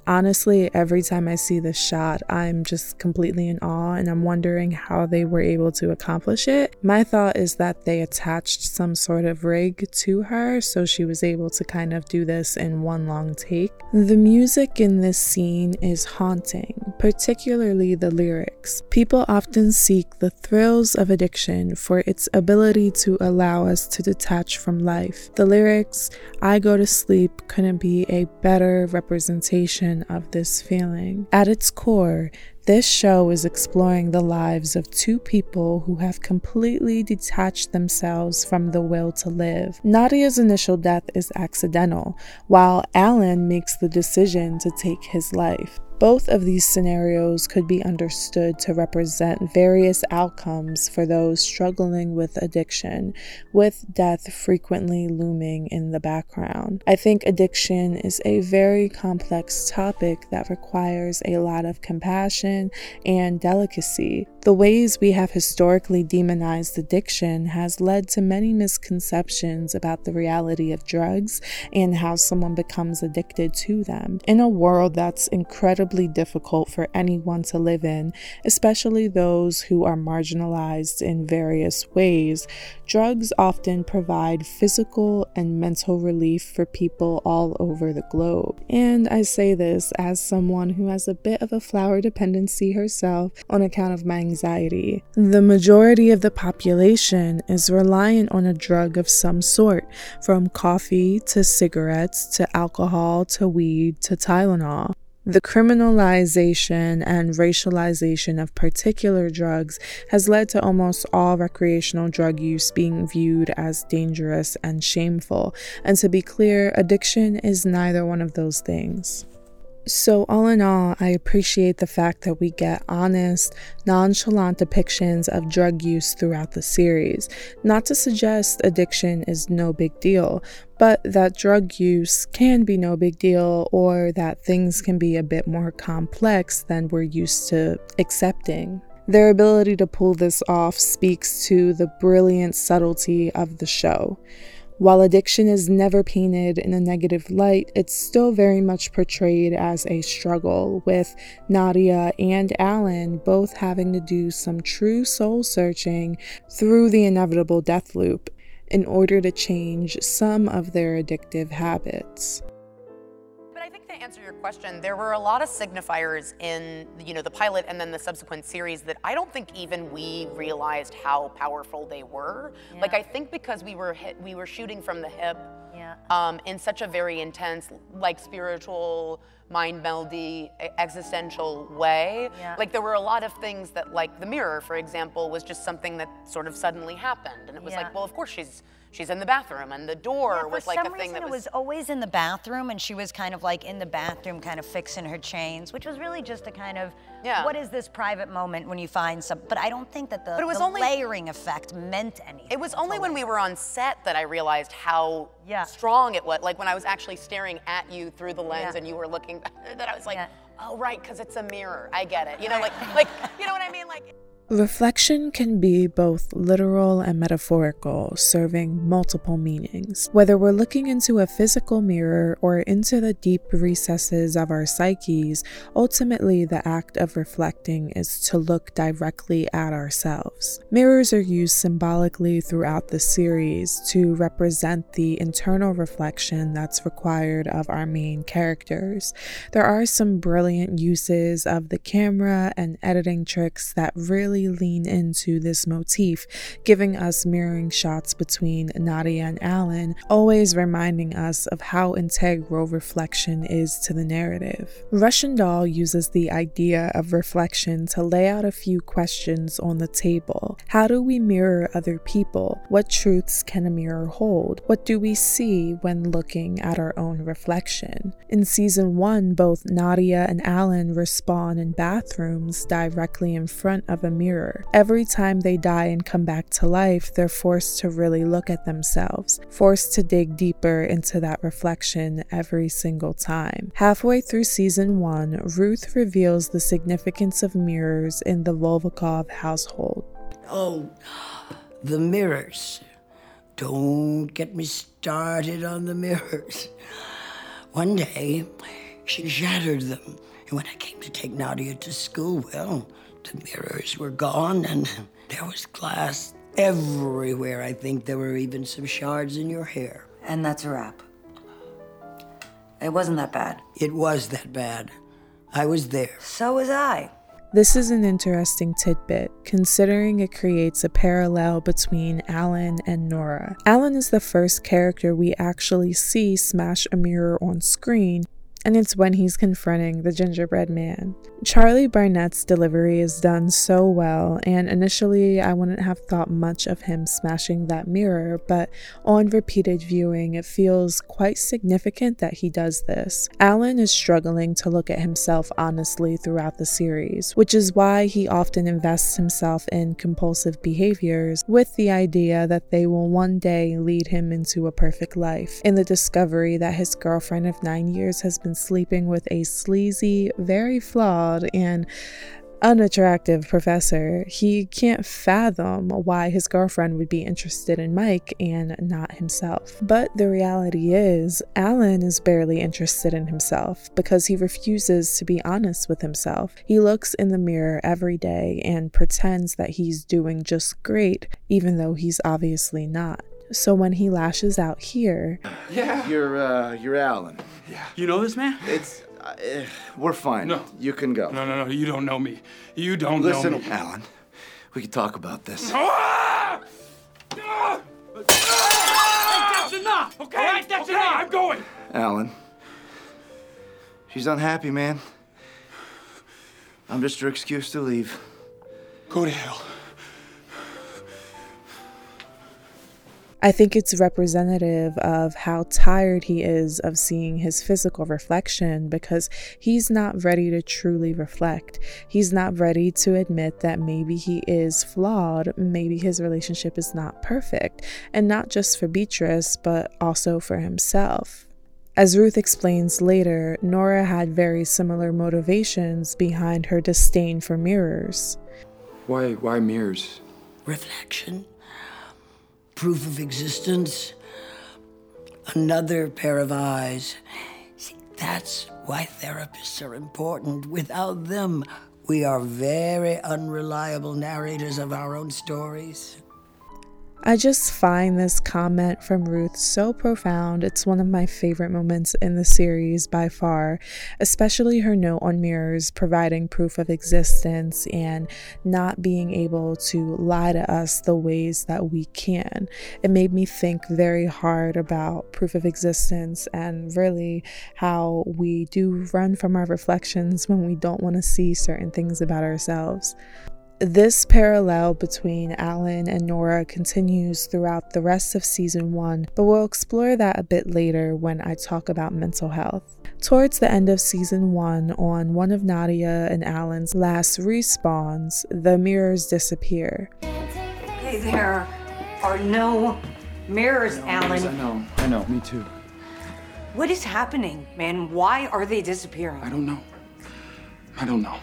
Honestly, every time I see this shot, I'm just completely in awe and I'm wondering how they were able to accomplish it. My thought is that they attached some sort of rig to her so she was able to kind of do this in one long take. The music in this scene is haunting, particularly the lyrics. People often seek the thrills of addiction for its ability to allow us to detach from life. The lyrics, I go to sleep, couldn't be a better representation of this feeling. At its core, this show is exploring the lives of two people who have completely detached themselves from the will to live. Nadia's initial death is accidental, while Alan makes the decision to take his life. Both of these scenarios could be understood to represent various outcomes for those struggling with addiction, with death frequently looming in the background. I think addiction is a very complex topic that requires a lot of compassion and delicacy. The ways we have historically demonized addiction has led to many misconceptions about the reality of drugs and how someone becomes addicted to them. In a world that's incredibly difficult for anyone to live in, especially those who are marginalized in various ways, drugs often provide physical and mental relief for people all over the globe. And I say this as someone who has a bit of a flower dependency herself on account of my anxiety. The majority of the population is reliant on a drug of some sort, from coffee to cigarettes to alcohol to weed to Tylenol. The criminalization and racialization of particular drugs has led to almost all recreational drug use being viewed as dangerous and shameful. And to be clear, addiction is neither one of those things. So, all in all, I appreciate the fact that we get honest, nonchalant depictions of drug use throughout the series. Not to suggest addiction is no big deal, but that drug use can be no big deal or that things can be a bit more complex than we're used to accepting. Their ability to pull this off speaks to the brilliant subtlety of the show. While addiction is never painted in a negative light, it's still very much portrayed as a struggle, with Nadia and Alan both having to do some true soul searching through the inevitable death loop in order to change some of their addictive habits to answer your question, there were a lot of signifiers in you know the pilot and then the subsequent series that I don't think even we realized how powerful they were. Yeah. Like I think because we were hit, we were shooting from the hip yeah. um, in such a very intense, like spiritual, mind meldy, existential way. Yeah. Like there were a lot of things that, like the mirror, for example, was just something that sort of suddenly happened, and it was like, well, of course she's she's in the bathroom and the door yeah, was like a thing that was... it was always in the bathroom and she was kind of like in the bathroom kind of fixing her chains which was really just a kind of yeah. what is this private moment when you find some but i don't think that the, but it was the only, layering effect meant anything it was only when we were on set that i realized how yeah. strong it was like when i was actually staring at you through the lens yeah. and you were looking [laughs] that i was like oh right because it's a mirror i get it you know like like you know what i mean like Reflection can be both literal and metaphorical, serving multiple meanings. Whether we're looking into a physical mirror or into the deep recesses of our psyches, ultimately the act of reflecting is to look directly at ourselves. Mirrors are used symbolically throughout the series to represent the internal reflection that's required of our main characters. There are some brilliant uses of the camera and editing tricks that really really lean into this motif, giving us mirroring shots between Nadia and Alan, always reminding us of how integral reflection is to the narrative. Russian Doll uses the idea of reflection to lay out a few questions on the table. How do we mirror other people? What truths can a mirror hold? What do we see when looking at our own reflection? In season one, both Nadia and Alan respawn in bathrooms directly in front of a mirror mirror. Every time they die and come back to life, they're forced to really look at themselves, forced to dig deeper into that reflection every single time. Halfway through season one, Ruth reveals the significance of mirrors in the Vulvokov household. Oh, the mirrors. Don't get me started on the mirrors. One day, she shattered them. And when I came to take Nadia to school, well, the mirrors were gone and there was glass everywhere. I think there were even some shards in your hair. And that's a wrap. It wasn't that bad. It was that bad. I was there. So was I. This is an interesting tidbit, considering it creates a parallel between Alan and Nora. Alan is the first character we actually see smash a mirror on screen, and it's when he's confronting the gingerbread man. Charlie Barnett's delivery is done so well, and initially I wouldn't have thought much of him smashing that mirror, but on repeated viewing, it feels quite significant that he does this. Alan is struggling to look at himself honestly throughout the series, which is why he often invests himself in compulsive behaviors with the idea that they will one day lead him into a perfect life. In the discovery that his girlfriend of nine years has been sleeping with a sleazy, very flawed, and unattractive professor, he can't fathom why his girlfriend would be interested in Mike and not himself. But the reality is, Alan is barely interested in himself because he refuses to be honest with himself. He looks in the mirror every day and pretends that he's doing just great, even though he's obviously not. So when he lashes out here, Yeah. You're uh you're Alan. Yeah. You know this man? It's uh, we're fine. No. You can go. No, no, no. You don't know me. You don't Listen, know me. Listen, Alan. We can talk about this. Ah! Ah! That's enough, okay? All right, that's enough. I'm going. Alan. She's unhappy, man. I'm just her excuse to leave. Go to hell. I think it's representative of how tired he is of seeing his physical reflection because he's not ready to truly reflect. He's not ready to admit that maybe he is flawed, maybe his relationship is not perfect, and not just for Beatrice, but also for himself. As Ruth explains later, Nora had very similar motivations behind her disdain for mirrors. Why, why mirrors? Reflection, proof of existence, another pair of eyes. See, that's why therapists are important. Without them, we are very unreliable narrators of our own stories. I just find this comment from Ruth so profound. It's one of my favorite moments in the series by far, especially her note on mirrors providing proof of existence and not being able to lie to us the ways that we can. It made me think very hard about proof of existence and really how we do run from our reflections when we don't want to see certain things about ourselves. This parallel between Alan and Nora continues throughout the rest of season one, but we'll explore that a bit later when I talk about mental health. Towards the end of season one, on one of Nadia and Alan's last respawns, the mirrors disappear. Okay, there are no mirrors, Alan. I know, I know. Me too. What is happening, man? Why are they disappearing? I don't know. I don't know.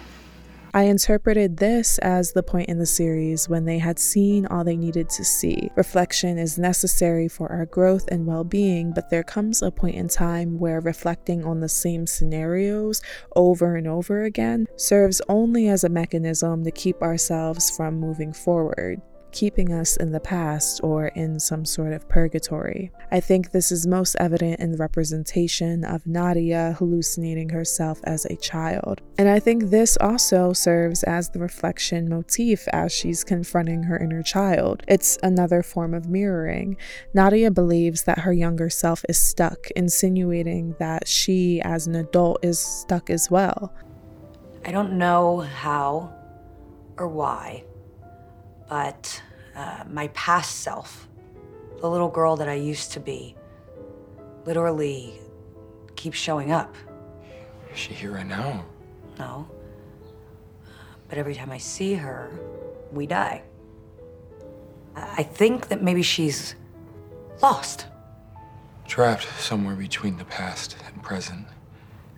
I interpreted this as the point in the series when they had seen all they needed to see. Reflection is necessary for our growth and well being, but there comes a point in time where reflecting on the same scenarios over and over again serves only as a mechanism to keep ourselves from moving forward keeping us in the past or in some sort of purgatory. I think this is most evident in the representation of Nadia hallucinating herself as a child. And I think this also serves as the reflection motif as she's confronting her inner child. It's another form of mirroring. Nadia believes that her younger self is stuck, insinuating that she, as an adult, is stuck as well. I don't know how or why, but uh, my past self, the little girl that I used to be, literally keeps showing up. Is she here right now? No. But every time I see her, we die. I I think that maybe she's lost. Trapped somewhere between the past and present.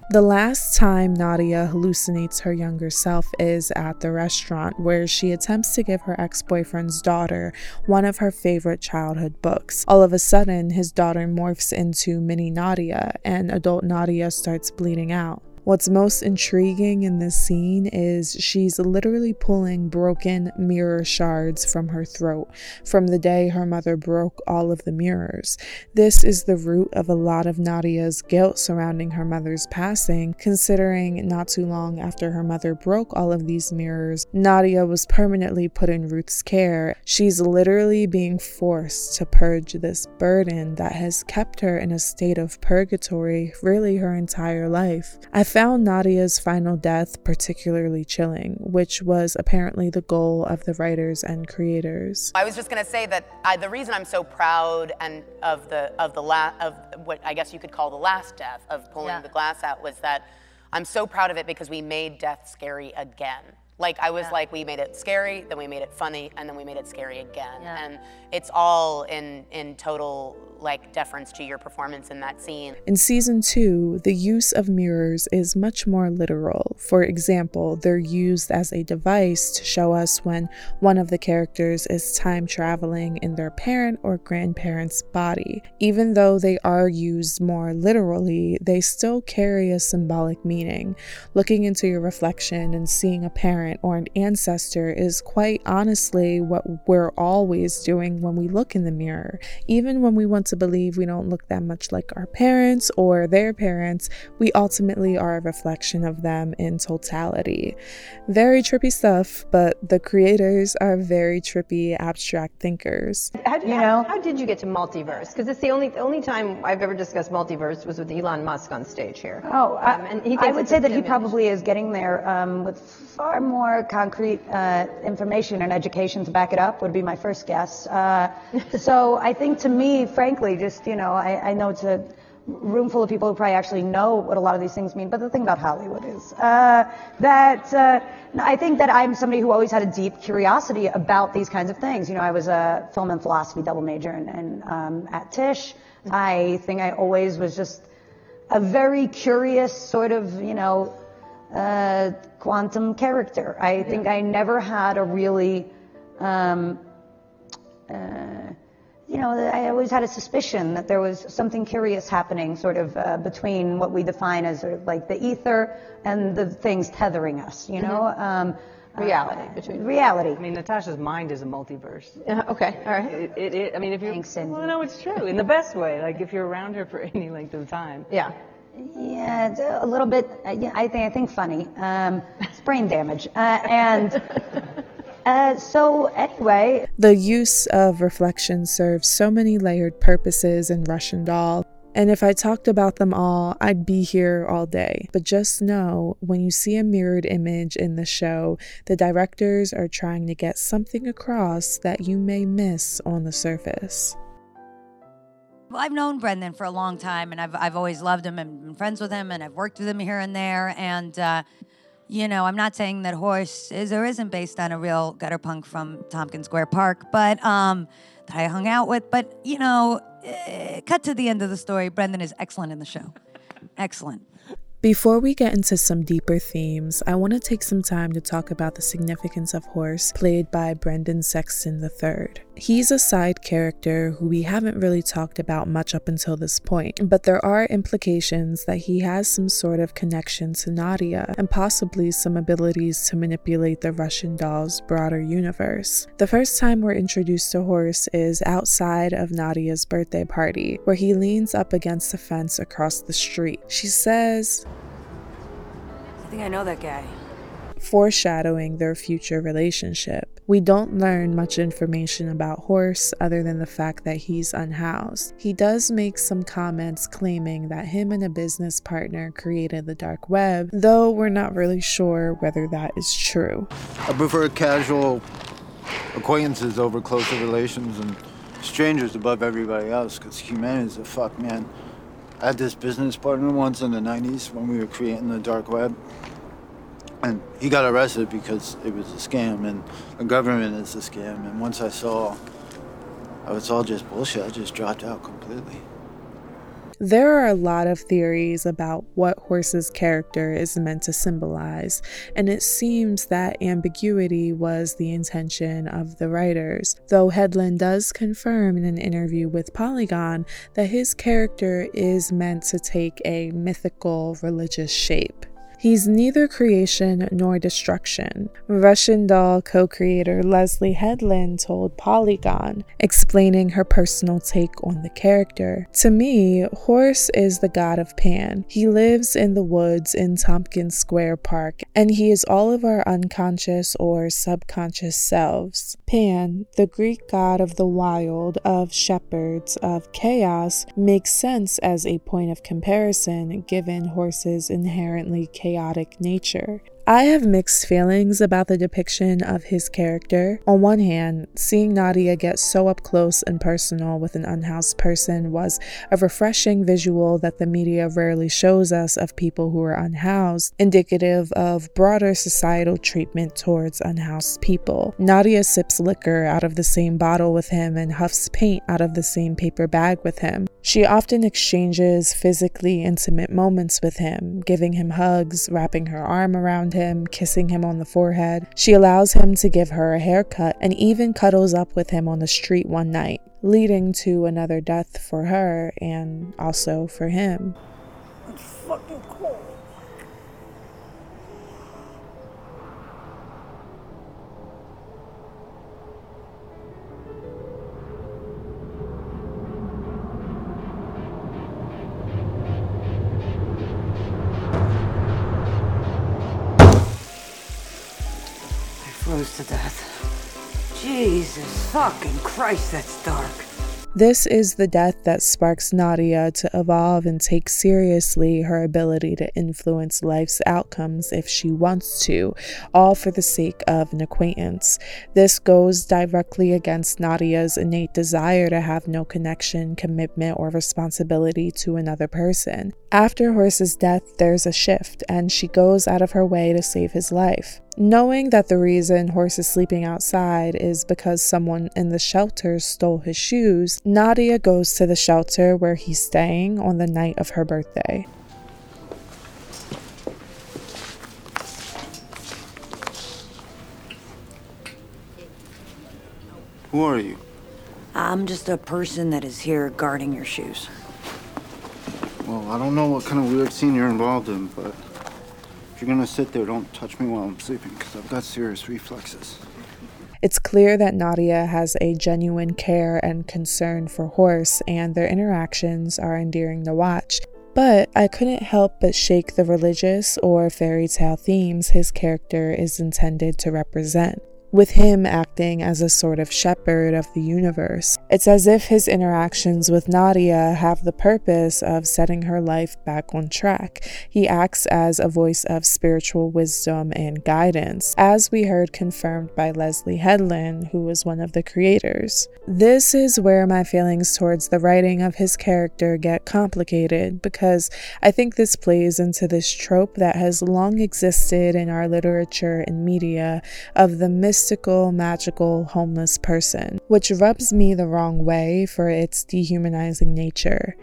The last time Nadia hallucinates her younger self is at the restaurant, where she attempts to give her ex boyfriend's daughter one of her favorite childhood books. All of a sudden, his daughter morphs into mini Nadia, and adult Nadia starts bleeding out. What's most intriguing in this scene is she's literally pulling broken mirror shards from her throat from the day her mother broke all of the mirrors. This is the root of a lot of Nadia's guilt surrounding her mother's passing, considering not too long after her mother broke all of these mirrors, Nadia was permanently put in Ruth's care. She's literally being forced to purge this burden that has kept her in a state of purgatory really her entire life. I found Nadia's final death particularly chilling, which was apparently the goal of the writers and creators. I was just gonna say that I, the reason I'm so proud and of the of the la- of what I guess you could call the last death of pulling Yeah. the glass out was that I'm so proud of it because we made death scary again. Like I was Yeah. like, we made it scary, then we made it funny, and then we made it scary again. Yeah. And it's all in in total like deference to your performance in that scene. In season two, the use of mirrors is much more literal. For example, they're used as a device to show us when one of the characters is time traveling in their parent or grandparent's body. Even though they are used more literally, they still carry a symbolic meaning. Looking into your reflection and seeing a parent or an ancestor is quite honestly what we're always doing when we look in the mirror. Even when we want to believe we don't look that much like our parents or their parents, we ultimately are a reflection of them in totality. Very trippy stuff, but the creators are very trippy, abstract thinkers. How, you know, how did you get to multiverse? Because it's the only the only time I've ever discussed multiverse was with Elon Musk on stage here. Oh, I, Um, and he I would say a that he probably is getting there um, with far more concrete uh, information and education to back it up. Would be my first guess. Uh, [laughs] so I think to me, frankly, just you know, I, I know it's a room full of people who probably actually know what a lot of these things mean. But the thing about Hollywood is uh, that uh, I think that I'm somebody who always had a deep curiosity about these kinds of things. You know, I was a film and philosophy double major and, and um, at Tisch. I think I always was just a very curious sort of, you know, uh, quantum character. I think I never had a really, um, uh, you know, I always had a suspicion that there was something curious happening sort of uh, between what we define as sort of like the ether and the things tethering us, you know? Um, Reality uh, between- reality. I mean, Natasha's mind is a multiverse. Yeah, okay, all right. It, it, it, I mean, if you. Well, no, it's true. In the best way. Like, if you're around her for [laughs] any length of time. Yeah. Yeah, a little bit. Uh, yeah, I think I think funny. Um, it's brain damage, uh, and [laughs] uh, so anyway, The use of reflection serves so many layered purposes in Russian Doll. And if I talked about them all, I'd be here all day. But just know when you see a mirrored image in the show, the directors are trying to get something across that you may miss on the surface. Well, I've known Brendan for a long time, and I've I've always loved him and been friends with him, and I've worked with him here and there. And uh, you know, I'm not saying that Horse is or isn't based on a real gutter punk from Tompkins Square Park, but um, that I hung out with. But you know, eh, cut to the end of the story. Brendan is excellent in the show, excellent. Before we get into some deeper themes, I want to take some time to talk about the significance of Horse, played by Brendan Sexton III. He's a side character who we haven't really talked about much up until this point, but there are implications that he has some sort of connection to Nadia and possibly some abilities to manipulate the Russian doll's broader universe. The first time we're introduced to Horse is outside of Nadia's birthday party, where he leans up against a fence across the street. She says, I think I know that guy. Foreshadowing their future relationship. We don't learn much information about Horse other than the fact that he's unhoused. He does make some comments claiming that him and a business partner created the dark web, though we're not really sure whether that is true. I prefer casual acquaintances over closer relations and strangers above everybody else because humanity's a fuck, man. I had this business partner once in the 90s when we were creating the dark web. And he got arrested because it was a scam and the government is a scam. And once I saw it was all just bullshit, I just dropped out completely. There are a lot of theories about what Horse's character is meant to symbolize, and it seems that ambiguity was the intention of the writers, though Headland does confirm in an interview with Polygon that his character is meant to take a mythical religious shape. He's neither creation nor destruction. Russian doll co creator Leslie Headland told Polygon, explaining her personal take on the character. To me, Horse is the god of Pan. He lives in the woods in Tompkins Square Park, and he is all of our unconscious or subconscious selves. Pan, the Greek god of the wild, of shepherds, of chaos, makes sense as a point of comparison given Horse's inherently chaotic nature. I have mixed feelings about the depiction of his character. On one hand, seeing Nadia get so up close and personal with an unhoused person was a refreshing visual that the media rarely shows us of people who are unhoused, indicative of broader societal treatment towards unhoused people. Nadia sips liquor out of the same bottle with him and huffs paint out of the same paper bag with him. She often exchanges physically intimate moments with him, giving him hugs, wrapping her arm around him, kissing him on the forehead. She allows him to give her a haircut and even cuddles up with him on the street one night, leading to another death for her and also for him. Fucking to death. Jesus fucking Christ, that's dark. This is the death that sparks Nadia to evolve and take seriously her ability to influence life's outcomes if she wants to, all for the sake of an acquaintance. This goes directly against Nadia's innate desire to have no connection, commitment, or responsibility to another person. After Horse's death, there's a shift, and she goes out of her way to save his life. Knowing that the reason Horse is sleeping outside is because someone in the shelter stole his shoes, Nadia goes to the shelter where he's staying on the night of her birthday. Who are you? I'm just a person that is here guarding your shoes. Well, I don't know what kind of weird scene you're involved in, but if you're gonna sit there, don't touch me while I'm sleeping, because I've got serious reflexes. It's clear that Nadia has a genuine care and concern for Horse, and their interactions are endearing to watch. But I couldn't help but shake the religious or fairy tale themes his character is intended to represent. With him acting as a sort of shepherd of the universe. It's as if his interactions with Nadia have the purpose of setting her life back on track. He acts as a voice of spiritual wisdom and guidance, as we heard confirmed by Leslie Headland, who was one of the creators. This is where my feelings towards the writing of his character get complicated because I think this plays into this trope that has long existed in our literature and media of the mystical, magical, homeless person, which rubs me the wrong way for its dehumanizing nature.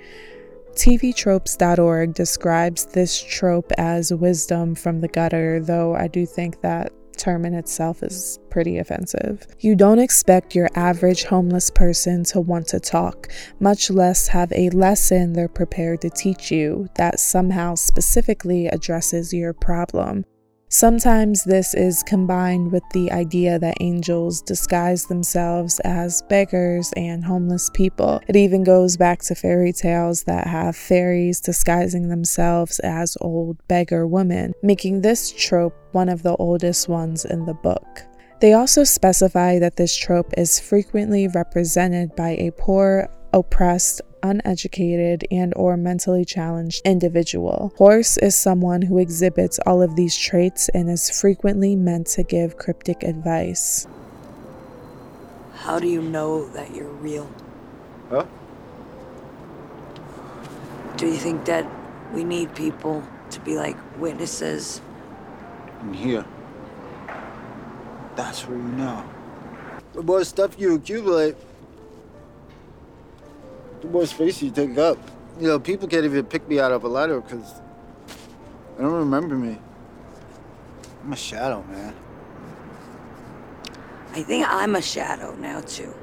TVTropes.org describes this trope as wisdom from the gutter, though I do think that term in itself is pretty offensive. You don't expect your average homeless person to want to talk, much less have a lesson they're prepared to teach you that somehow specifically addresses your problem. Sometimes this is combined with the idea that angels disguise themselves as beggars and homeless people. It even goes back to fairy tales that have fairies disguising themselves as old beggar women, making this trope one of the oldest ones in the book. They also specify that this trope is frequently represented by a poor, oppressed, uneducated and or mentally challenged individual. Horse is someone who exhibits all of these traits and is frequently meant to give cryptic advice. How do you know that you're real? Huh? Do you think that we need people to be like witnesses? In here. That's where you know. The more stuff you accumulate, the more space you take up. You know, people can't even pick me out of a letter because they don't remember me. I'm a shadow, man. I think I'm a shadow now, too.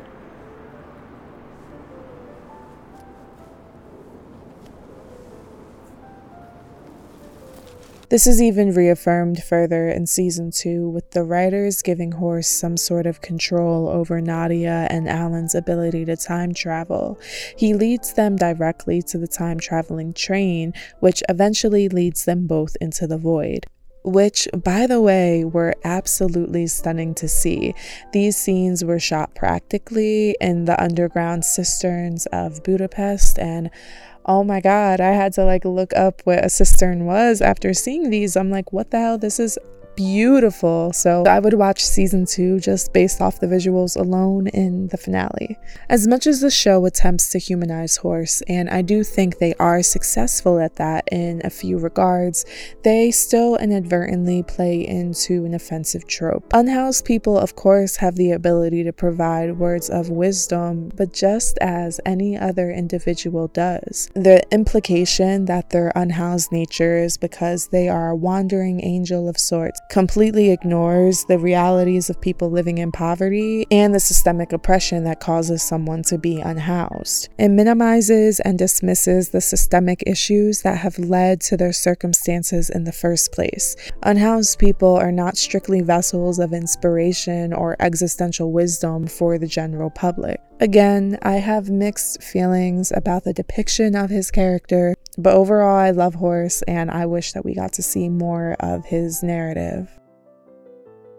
This is even reaffirmed further in season two, with the writers giving Horse some sort of control over Nadia and Alan's ability to time travel. He leads them directly to the time traveling train, which eventually leads them both into the void which, by the way, were absolutely stunning to see. These scenes were shot practically in the underground cisterns of Budapest, and oh my god, I had to like look up what a cistern was after seeing these. I'm like, what the hell? This is beautiful. So I would watch season two just based off the visuals alone in the finale. As much as the show attempts to humanize Horse, and I do think they are successful at that in a few regards, they still inadvertently play into an offensive trope. Unhoused people, of course, have the ability to provide words of wisdom, but just as any other individual does. The implication that their unhoused nature is because they are a wandering angel of sorts completely ignores the realities of people living in poverty and the systemic oppression that causes someone to be unhoused. It minimizes and dismisses the systemic issues that have led to their circumstances in the first place. Unhoused people are not strictly vessels of inspiration or existential wisdom for the general public. Again, I have mixed feelings about the depiction of his character, but overall, I love Horse and I wish that we got to see more of his narrative.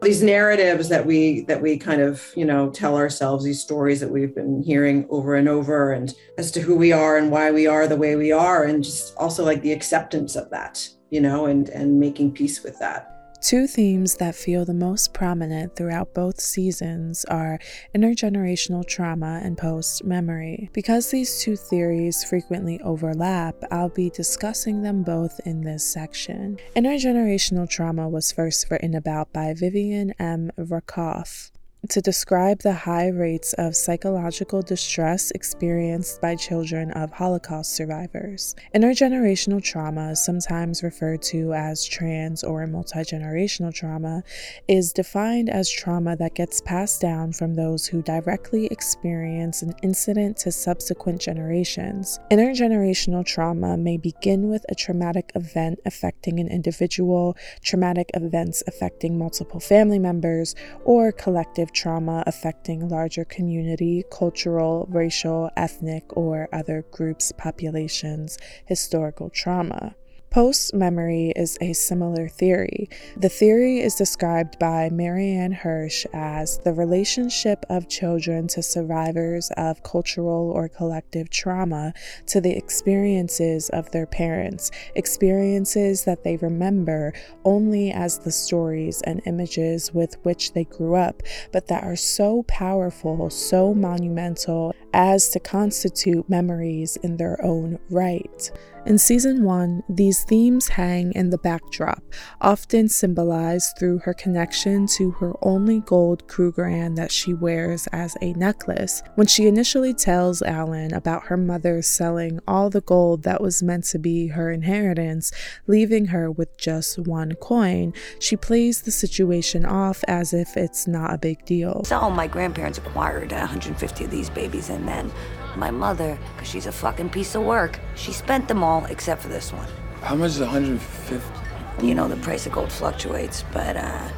These narratives that we that we kind of you know tell ourselves these stories that we've been hearing over and over and as to who we are and why we are the way we are and just also like the acceptance of that you know and and making peace with that Two themes that feel the most prominent throughout both seasons are intergenerational trauma and post memory. Because these two theories frequently overlap, I'll be discussing them both in this section. Intergenerational trauma was first written about by Vivian M. Rakoff to describe the high rates of psychological distress experienced by children of Holocaust survivors. Intergenerational trauma, sometimes referred to as trans or multigenerational trauma, is defined as trauma that gets passed down from those who directly experience an incident to subsequent generations. Intergenerational trauma may begin with a traumatic event affecting an individual, traumatic events affecting multiple family members, or collective trauma affecting larger community, cultural, racial, ethnic, or other groups, populations, historical trauma. Post memory is a similar theory. The theory is described by Marianne Hirsch as the relationship of children to survivors of cultural or collective trauma to the experiences of their parents, experiences that they remember only as the stories and images with which they grew up, but that are so powerful, so monumental as to constitute memories in their own right. In season one, these themes hang in the backdrop, often symbolized through her connection to her only gold Krugerrand that she wears as a necklace. When she initially tells Alan about her mother selling all the gold that was meant to be her inheritance, leaving her with just one coin, she plays the situation off as if it's not a big deal. So oh, my grandparents acquired 150 of these babies, and then my mother, because she's a fucking piece of work, she spent them all except for this one. How much is 150? You know, the price of gold fluctuates, but uh,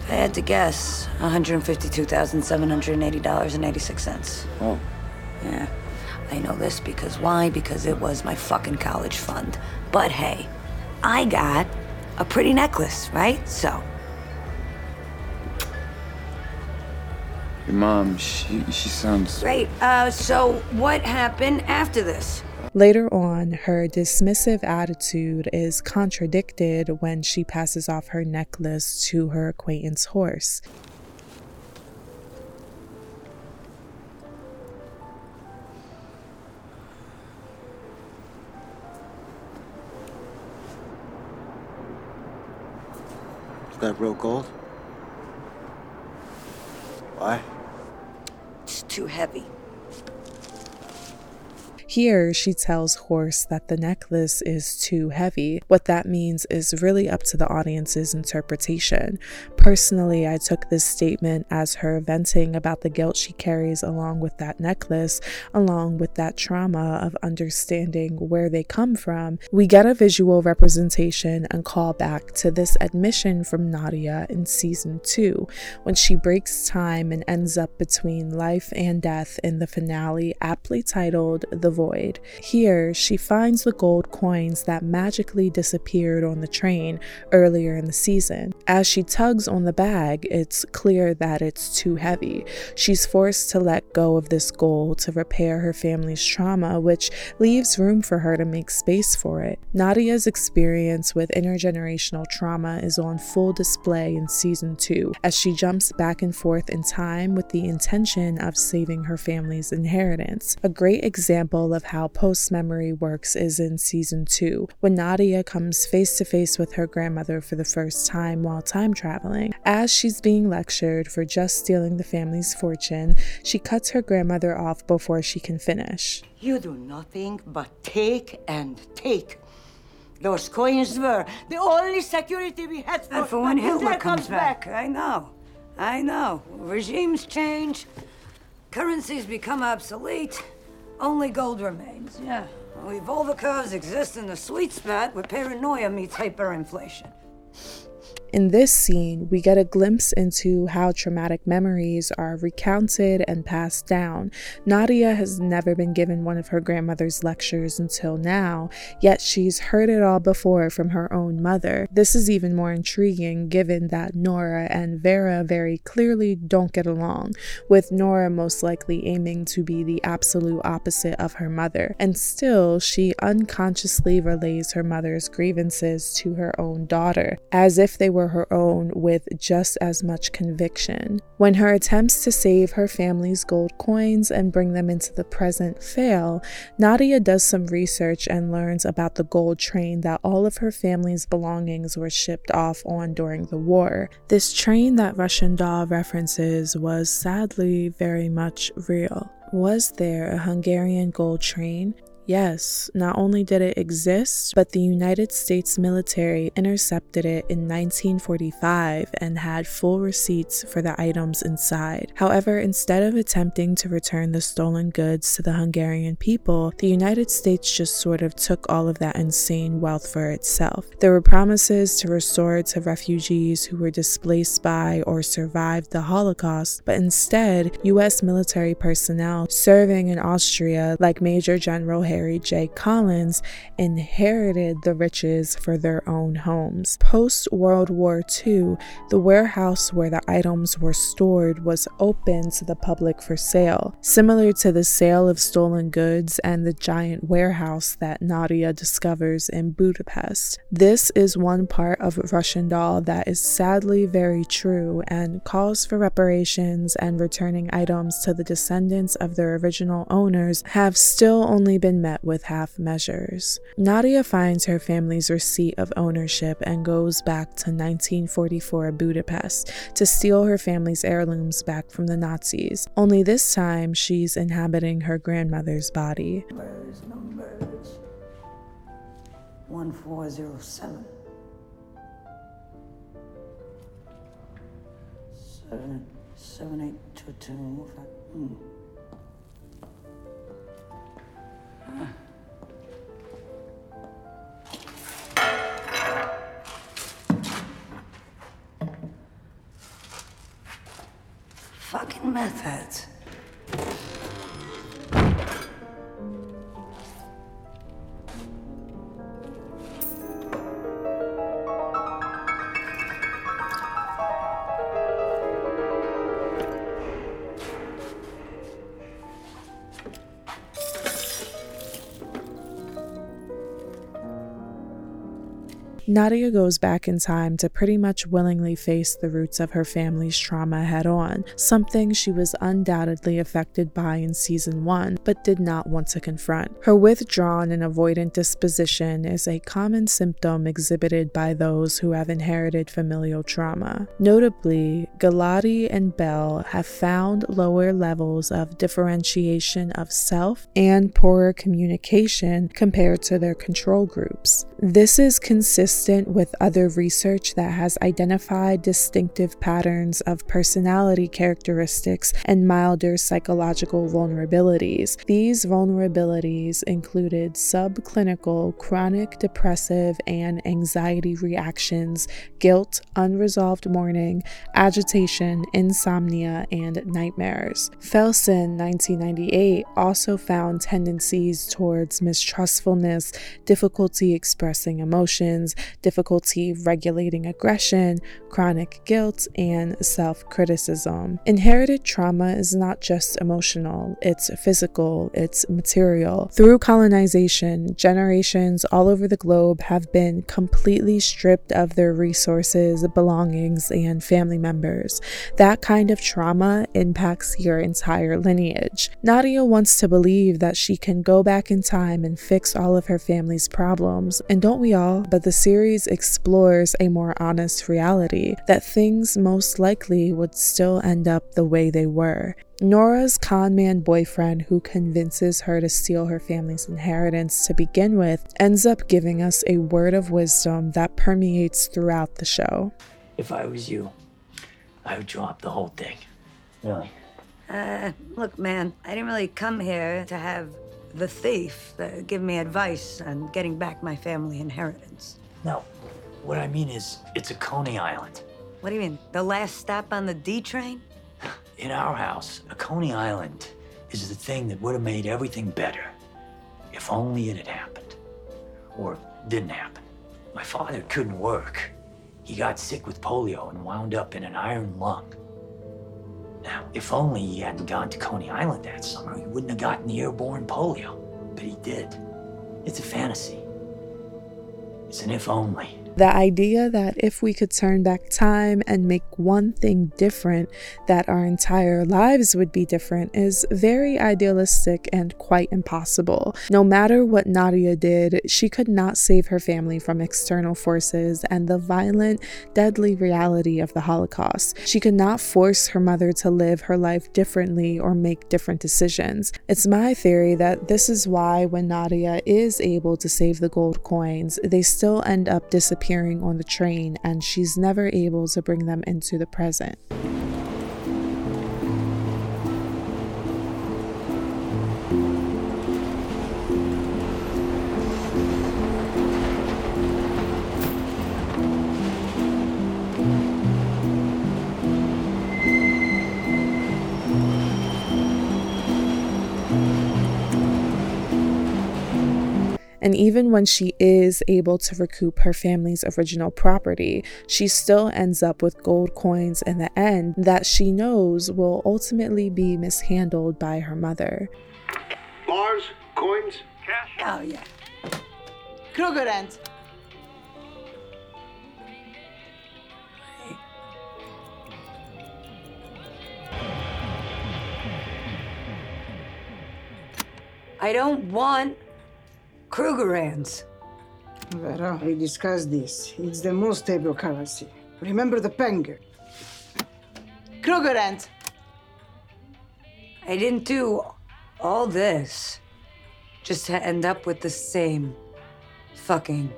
if I had to guess, $152,780.86. Oh. Yeah. I know this because why? Because it was my fucking college fund. But hey, I got a pretty necklace, right? So, Your mom, she she sounds. great. Uh, so what happened after this? Later on, her dismissive attitude is contradicted when she passes off her necklace to her acquaintance horse. Is that real gold? Why? It's too heavy. Here, she tells Horse that the necklace is too heavy. What that means is really up to the audience's interpretation. Personally, I took this statement as her venting about the guilt she carries along with that necklace, along with that trauma of understanding where they come from. We get a visual representation and call back to this admission from Nadia in season two, when she breaks time and ends up between life and death in the finale, aptly titled The Void. Here, she finds the gold coins that magically disappeared on the train earlier in the season. As she tugs on the bag, it's clear that it's too heavy. She's forced to let go of this goal to repair her family's trauma, which leaves room for her to make space for it. Nadia's experience with intergenerational trauma is on full display in season two as she jumps back and forth in time with the intention of saving her family's inheritance. A great example of how post memory works is in season two, when Nadia comes face to face with her grandmother for the first time while time traveling. As she's being lectured for just stealing the family's fortune, she cuts her grandmother off before she can finish. You do nothing but take and take. Those coins were the only security we had for, And for when Hitler Hitler comes comes back. I know. I know. Regimes change. Currencies become obsolete. Only gold remains. Yeah. Well, the curves exist in the sweet spot where paranoia meets hyperinflation. In this scene, we get a glimpse into how traumatic memories are recounted and passed down. Nadia has never been given one of her grandmother's lectures until now, yet she's heard it all before from her own mother. This is even more intriguing given that Nora and Vera very clearly don't get along, with Nora most likely aiming to be the absolute opposite of her mother. And still, she unconsciously relays her mother's grievances to her own daughter, as if they were her own with just as much conviction. When her attempts to save her family's gold coins and bring them into the present fail, Nadia does some research and learns about the gold train that all of her family's belongings were shipped off on during the war. This train that Russian doll references was sadly very much real. Was there a Hungarian gold train? Yes, not only did it exist, but the United States military intercepted it in 1945 and had full receipts for the items inside. However, instead of attempting to return the stolen goods to the Hungarian people, the United States just sort of took all of that insane wealth for itself. There were promises to restore it to refugees who were displaced by or survived the Holocaust, but instead, US military personnel serving in Austria, like Major General Harry J. Collins inherited the riches for their own homes. Post World War II, the warehouse where the items were stored was open to the public for sale, similar to the sale of stolen goods and the giant warehouse that Nadia discovers in Budapest. This is one part of Russian Doll that is sadly very true and calls for reparations and returning items to the descendants of their original owners have still only been met with half measures. Nadia finds her family's receipt of ownership and goes back to 1944 Budapest to steal her family's heirlooms back from the Nazis. Only this time, she's inhabiting her grandmother's body. Numbers, numbers. 1407. Seven, seven, eight, two, two. five, hmm. Fucking methods. Nadia goes back in time to pretty much willingly face the roots of her family's trauma head on, something she was undoubtedly affected by in season one, but did not want to confront. Her withdrawn and avoidant disposition is a common symptom exhibited by those who have inherited familial trauma. Notably, Giladi and Bell have found lower levels of differentiation of self and poorer communication compared to their control groups. This is consistent with other research that has identified distinctive patterns of personality characteristics and milder psychological vulnerabilities. These vulnerabilities included subclinical, chronic depressive, and anxiety reactions, guilt, unresolved mourning, agitation, insomnia, and nightmares. Felsen, 1998, also found tendencies towards mistrustfulness, difficulty expressing emotions, difficulty regulating aggression, chronic guilt, and self criticism. Inherited trauma is not just emotional, it's physical, it's material. Through colonization, generations all over the globe have been completely stripped of their resources, belongings, and family members. That kind of trauma impacts your entire lineage. Nadia wants to believe that she can go back in time and fix all of her family's problems, and don't we all? But the series explores a more honest reality that things most likely would still end up the way they were. Nora's conman boyfriend, who convinces her to steal her family's inheritance to begin with, ends up giving us a word of wisdom that permeates throughout the show. If I was you, I would drop the whole thing. Really? Uh, look, man, I didn't really come here to have the thief uh, give me advice on getting back my family inheritance. No. What I mean is, it's a Coney Island. What do you mean? The last stop on the D train? In our house, a Coney Island is the thing that would have made everything better if only it had happened. Or didn't happen. My father couldn't work. He got sick with polio and wound up in an iron lung. Now, if only he hadn't gone to Coney Island that summer, he wouldn't have gotten the airborne polio. But he did. It's a fantasy. It's an if only. The idea that if we could turn back time and make one thing different, that our entire lives would be different is very idealistic and quite impossible. No matter what Nadia did, she could not save her family from external forces and the violent, deadly reality of the Holocaust. She could not force her mother to live her life differently or make different decisions. It's my theory that this is why when Nadia is able to save the gold coins, they still end up disappearing appearing on the train and she's never able to bring them into the present. And even when she is able to recoup her family's original property, she still ends up with gold coins in the end that she knows will ultimately be mishandled by her mother. Bars, coins, cash? Oh, yeah. Krugerrand. I don't want Krugerrands. Vera, we discussed this. It's the most stable currency. Remember the penger. Krugerrand. I didn't do all this just to end up with the same fucking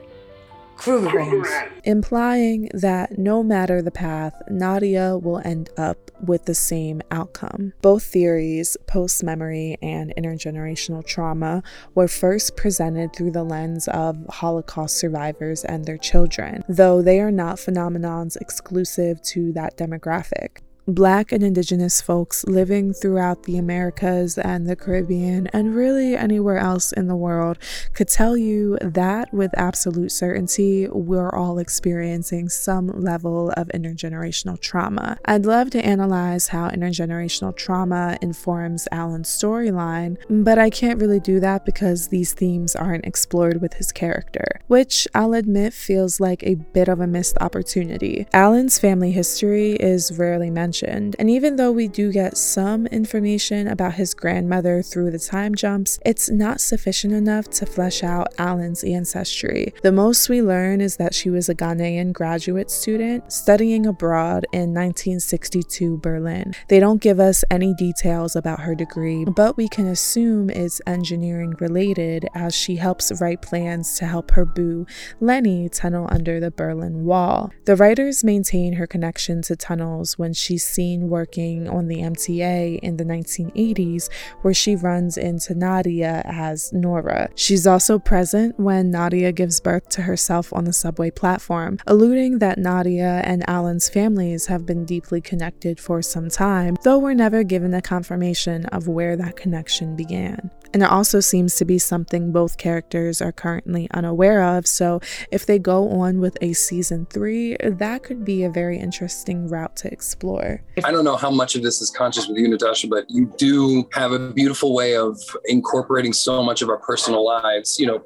Krugerrands. Implying that no matter the path, Nadia will end up with the same outcome. Both theories, post memory and intergenerational trauma, were first presented through the lens of Holocaust survivors and their children, though they are not phenomenons exclusive to that demographic. Black and Indigenous folks living throughout the Americas and the Caribbean, and really anywhere else in the world, could tell you that with absolute certainty, we're all experiencing some level of intergenerational trauma. I'd love to analyze how intergenerational trauma informs Alan's storyline, but I can't really do that because these themes aren't explored with his character, which I'll admit feels like a bit of a missed opportunity. Alan's family history is rarely mentioned mentioned. And even though we do get some information about his grandmother through the time jumps, it's not sufficient enough to flesh out Alan's ancestry. The most we learn is that she was a Ghanaian graduate student studying abroad in 1962 Berlin. They don't give us any details about her degree, but we can assume it's engineering related as she helps write plans to help her boo, Lenny, tunnel under the Berlin Wall. The writers maintain her connection to tunnels when she seen working on the MTA in the 1980s, where she runs into Nadia as Nora. She's also present when Nadia gives birth to herself on the subway platform, alluding that Nadia and Alan's families have been deeply connected for some time, though we're never given a confirmation of where that connection began. And it also seems to be something both characters are currently unaware of, so if they go on with a season three, that could be a very interesting route to explore. I don't know how much of this is conscious with you, Natasha, but you do have a beautiful way of incorporating so much of our personal lives. You know,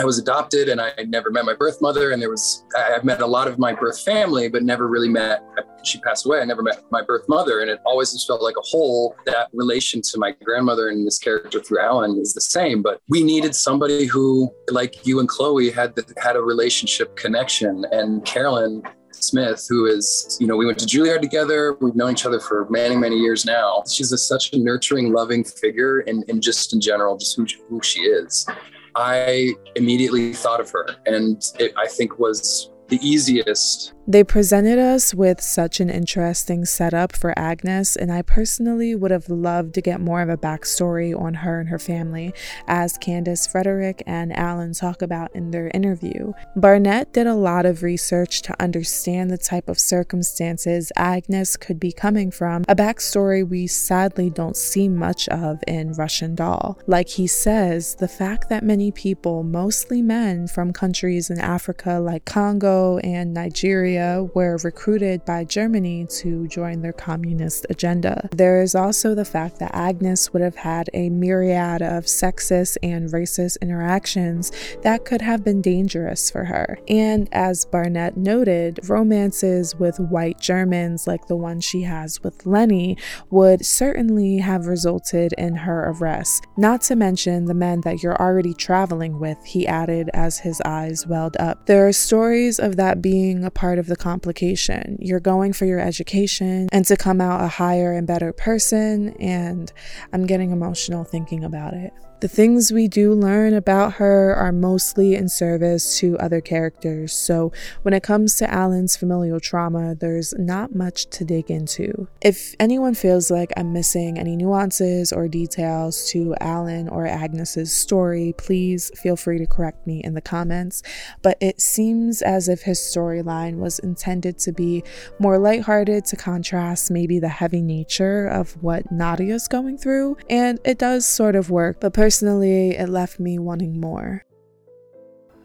I was adopted and I never met my birth mother. And there was, I've met a lot of my birth family, but never really met, she passed away. I never met my birth mother. And it always just felt like a whole. That relation to my grandmother and this character through Alan is the same. But we needed somebody who, like you and Chloe, had, the, had a relationship connection. And Carolyn Smith, who is, you know, we went to Juilliard together. We've known each other for many, many years now. She's a, such a nurturing, loving figure, and, just in general, just who, who she is. I immediately thought of her, and it, I think was the easiest they presented us with such an interesting setup for Agnes, and I personally would have loved to get more of a backstory on her and her family, as Candace Frederick and Alan talk about in their interview. Barnett did a lot of research to understand the type of circumstances Agnes could be coming from, a backstory we sadly don't see much of in Russian Doll. Like he says, the fact that many people, mostly men from countries in Africa like Congo and Nigeria, were recruited by Germany to join their communist agenda. There is also the fact that Agnes would have had a myriad of sexist and racist interactions that could have been dangerous for her. And as Barnett noted, romances with white Germans like the one she has with Lenny would certainly have resulted in her arrest. Not to mention the men that you're already traveling with, he added as his eyes welled up. There are stories of that being a part of the complication. You're going for your education and to come out a higher and better person, and I'm getting emotional thinking about it. The things we do learn about her are mostly in service to other characters, so when it comes to Alan's familial trauma, there's not much to dig into. If anyone feels like I'm missing any nuances or details to Alan or Agnes's story, please feel free to correct me in the comments. But it seems as if his storyline was intended to be more lighthearted to contrast maybe the heavy nature of what Nadia's going through, and it does sort of work, but personally, it left me wanting more.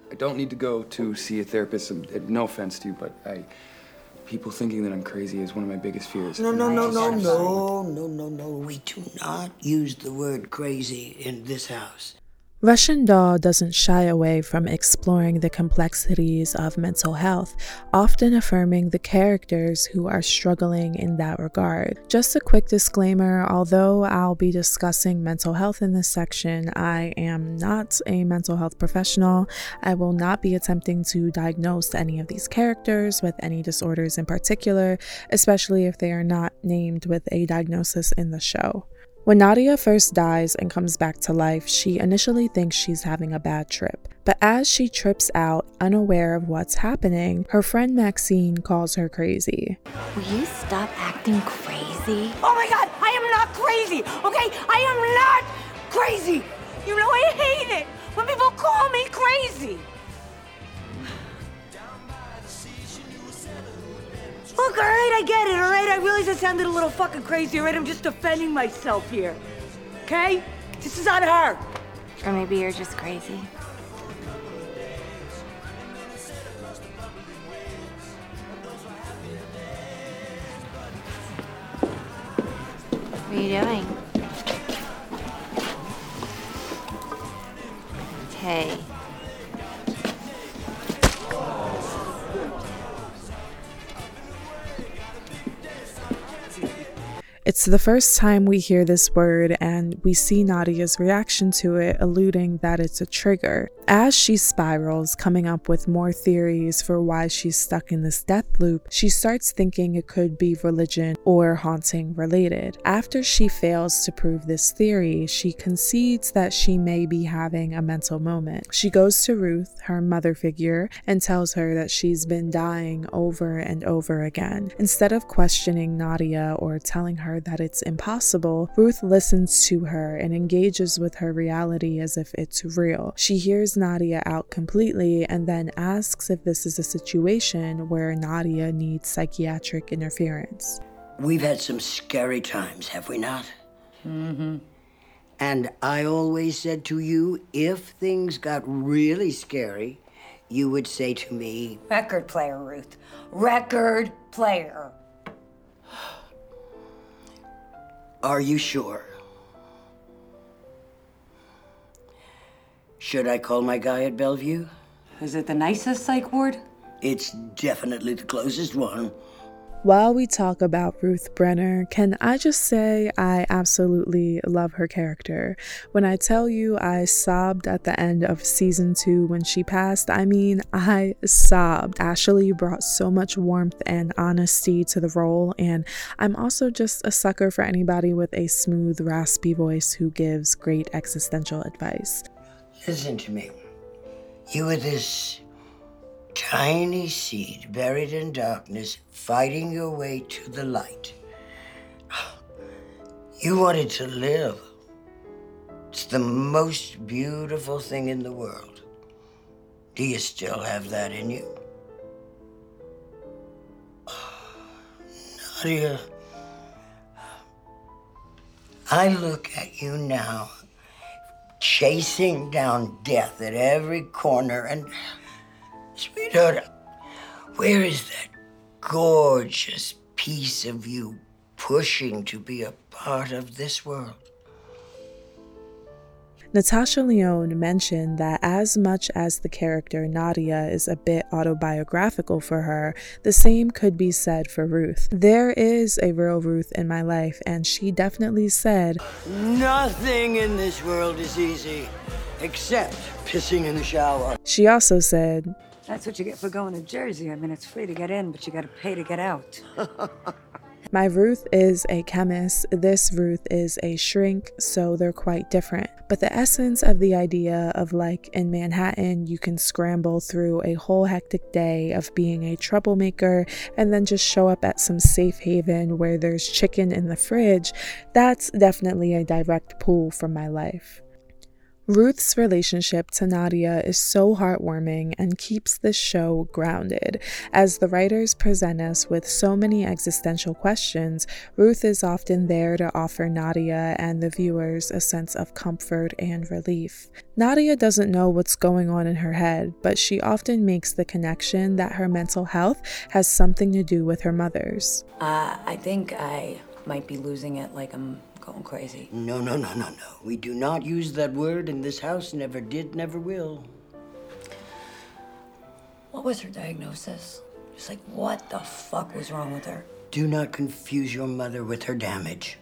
I don't need to go to see a therapist. Um, no offense to you, but I. People thinking that I'm crazy is one of my biggest fears. No, no, no, no, no, no, no, no. We do not use the word crazy in this house. Russian Doll doesn't shy away from exploring the complexities of mental health, often affirming the characters who are struggling in that regard. Just a quick disclaimer although I'll be discussing mental health in this section, I am not a mental health professional. I will not be attempting to diagnose any of these characters with any disorders in particular, especially if they are not named with a diagnosis in the show. When Nadia first dies and comes back to life, she initially thinks she's having a bad trip. But as she trips out, unaware of what's happening, her friend Maxine calls her crazy. Will you stop acting crazy? Oh my god, I am not crazy, okay? I am not crazy! You know, I hate it when people call me crazy! Look, all right, I get it, all right? I realize I sounded a little fucking crazy, all right? I'm just defending myself here. Okay? This is on her. Or maybe you're just crazy. What are you doing? Hey. It's the first time we hear this word, and we see Nadia's reaction to it, alluding that it's a trigger. As she spirals, coming up with more theories for why she's stuck in this death loop, she starts thinking it could be religion or haunting related. After she fails to prove this theory, she concedes that she may be having a mental moment. She goes to Ruth, her mother figure, and tells her that she's been dying over and over again. Instead of questioning Nadia or telling her that it's impossible, Ruth listens to her and engages with her reality as if it's real. She hears Nadia out completely and then asks if this is a situation where Nadia needs psychiatric interference. We've had some scary times, have we not? Mm-hmm. And I always said to you, if things got really scary, you would say to me, Record player, Ruth. Record player. Are you sure? Should I call my guy at Bellevue? Is it the nicest psych ward? It's definitely the closest one. While we talk about Ruth Brenner, can I just say I absolutely love her character? When I tell you I sobbed at the end of season two when she passed, I mean, I sobbed. Ashley brought so much warmth and honesty to the role, and I'm also just a sucker for anybody with a smooth, raspy voice who gives great existential advice. Listen to me. You were this tiny seed buried in darkness, fighting your way to the light. You wanted to live. It's the most beautiful thing in the world. Do you still have that in you? [sighs] Nadia, I look at you now, chasing down death at every corner, and Sweetheart, where is that gorgeous piece of you pushing to be a part of this world? Natasha Lyonne mentioned that as much as the character Nadia is a bit autobiographical for her, the same could be said for Ruth. There is a real Ruth in my life, and she definitely said, Nothing in this world is easy except pissing in the shower. She also said, That's what you get for going to Jersey. I mean, it's free to get in, but you gotta pay to get out. [laughs] My Ruth is a chemist, this Ruth is a shrink, so they're quite different. But the essence of the idea of like in Manhattan, you can scramble through a whole hectic day of being a troublemaker and then just show up at some safe haven where there's chicken in the fridge, that's definitely a direct pull from my life. Ruth's relationship to Nadia is so heartwarming and keeps the show grounded. As the writers present us with so many existential questions, Ruth is often there to offer Nadia and the viewers a sense of comfort and relief. Nadia doesn't know what's going on in her head, but she often makes the connection that her mental health has something to do with her mother's. Uh, I think I might be losing it like I'm going crazy. No, no, no, no, no. We do not use that word in this house, never did, never will. What was her diagnosis? Just like, what the fuck was wrong with her? Do not confuse your mother with her damage.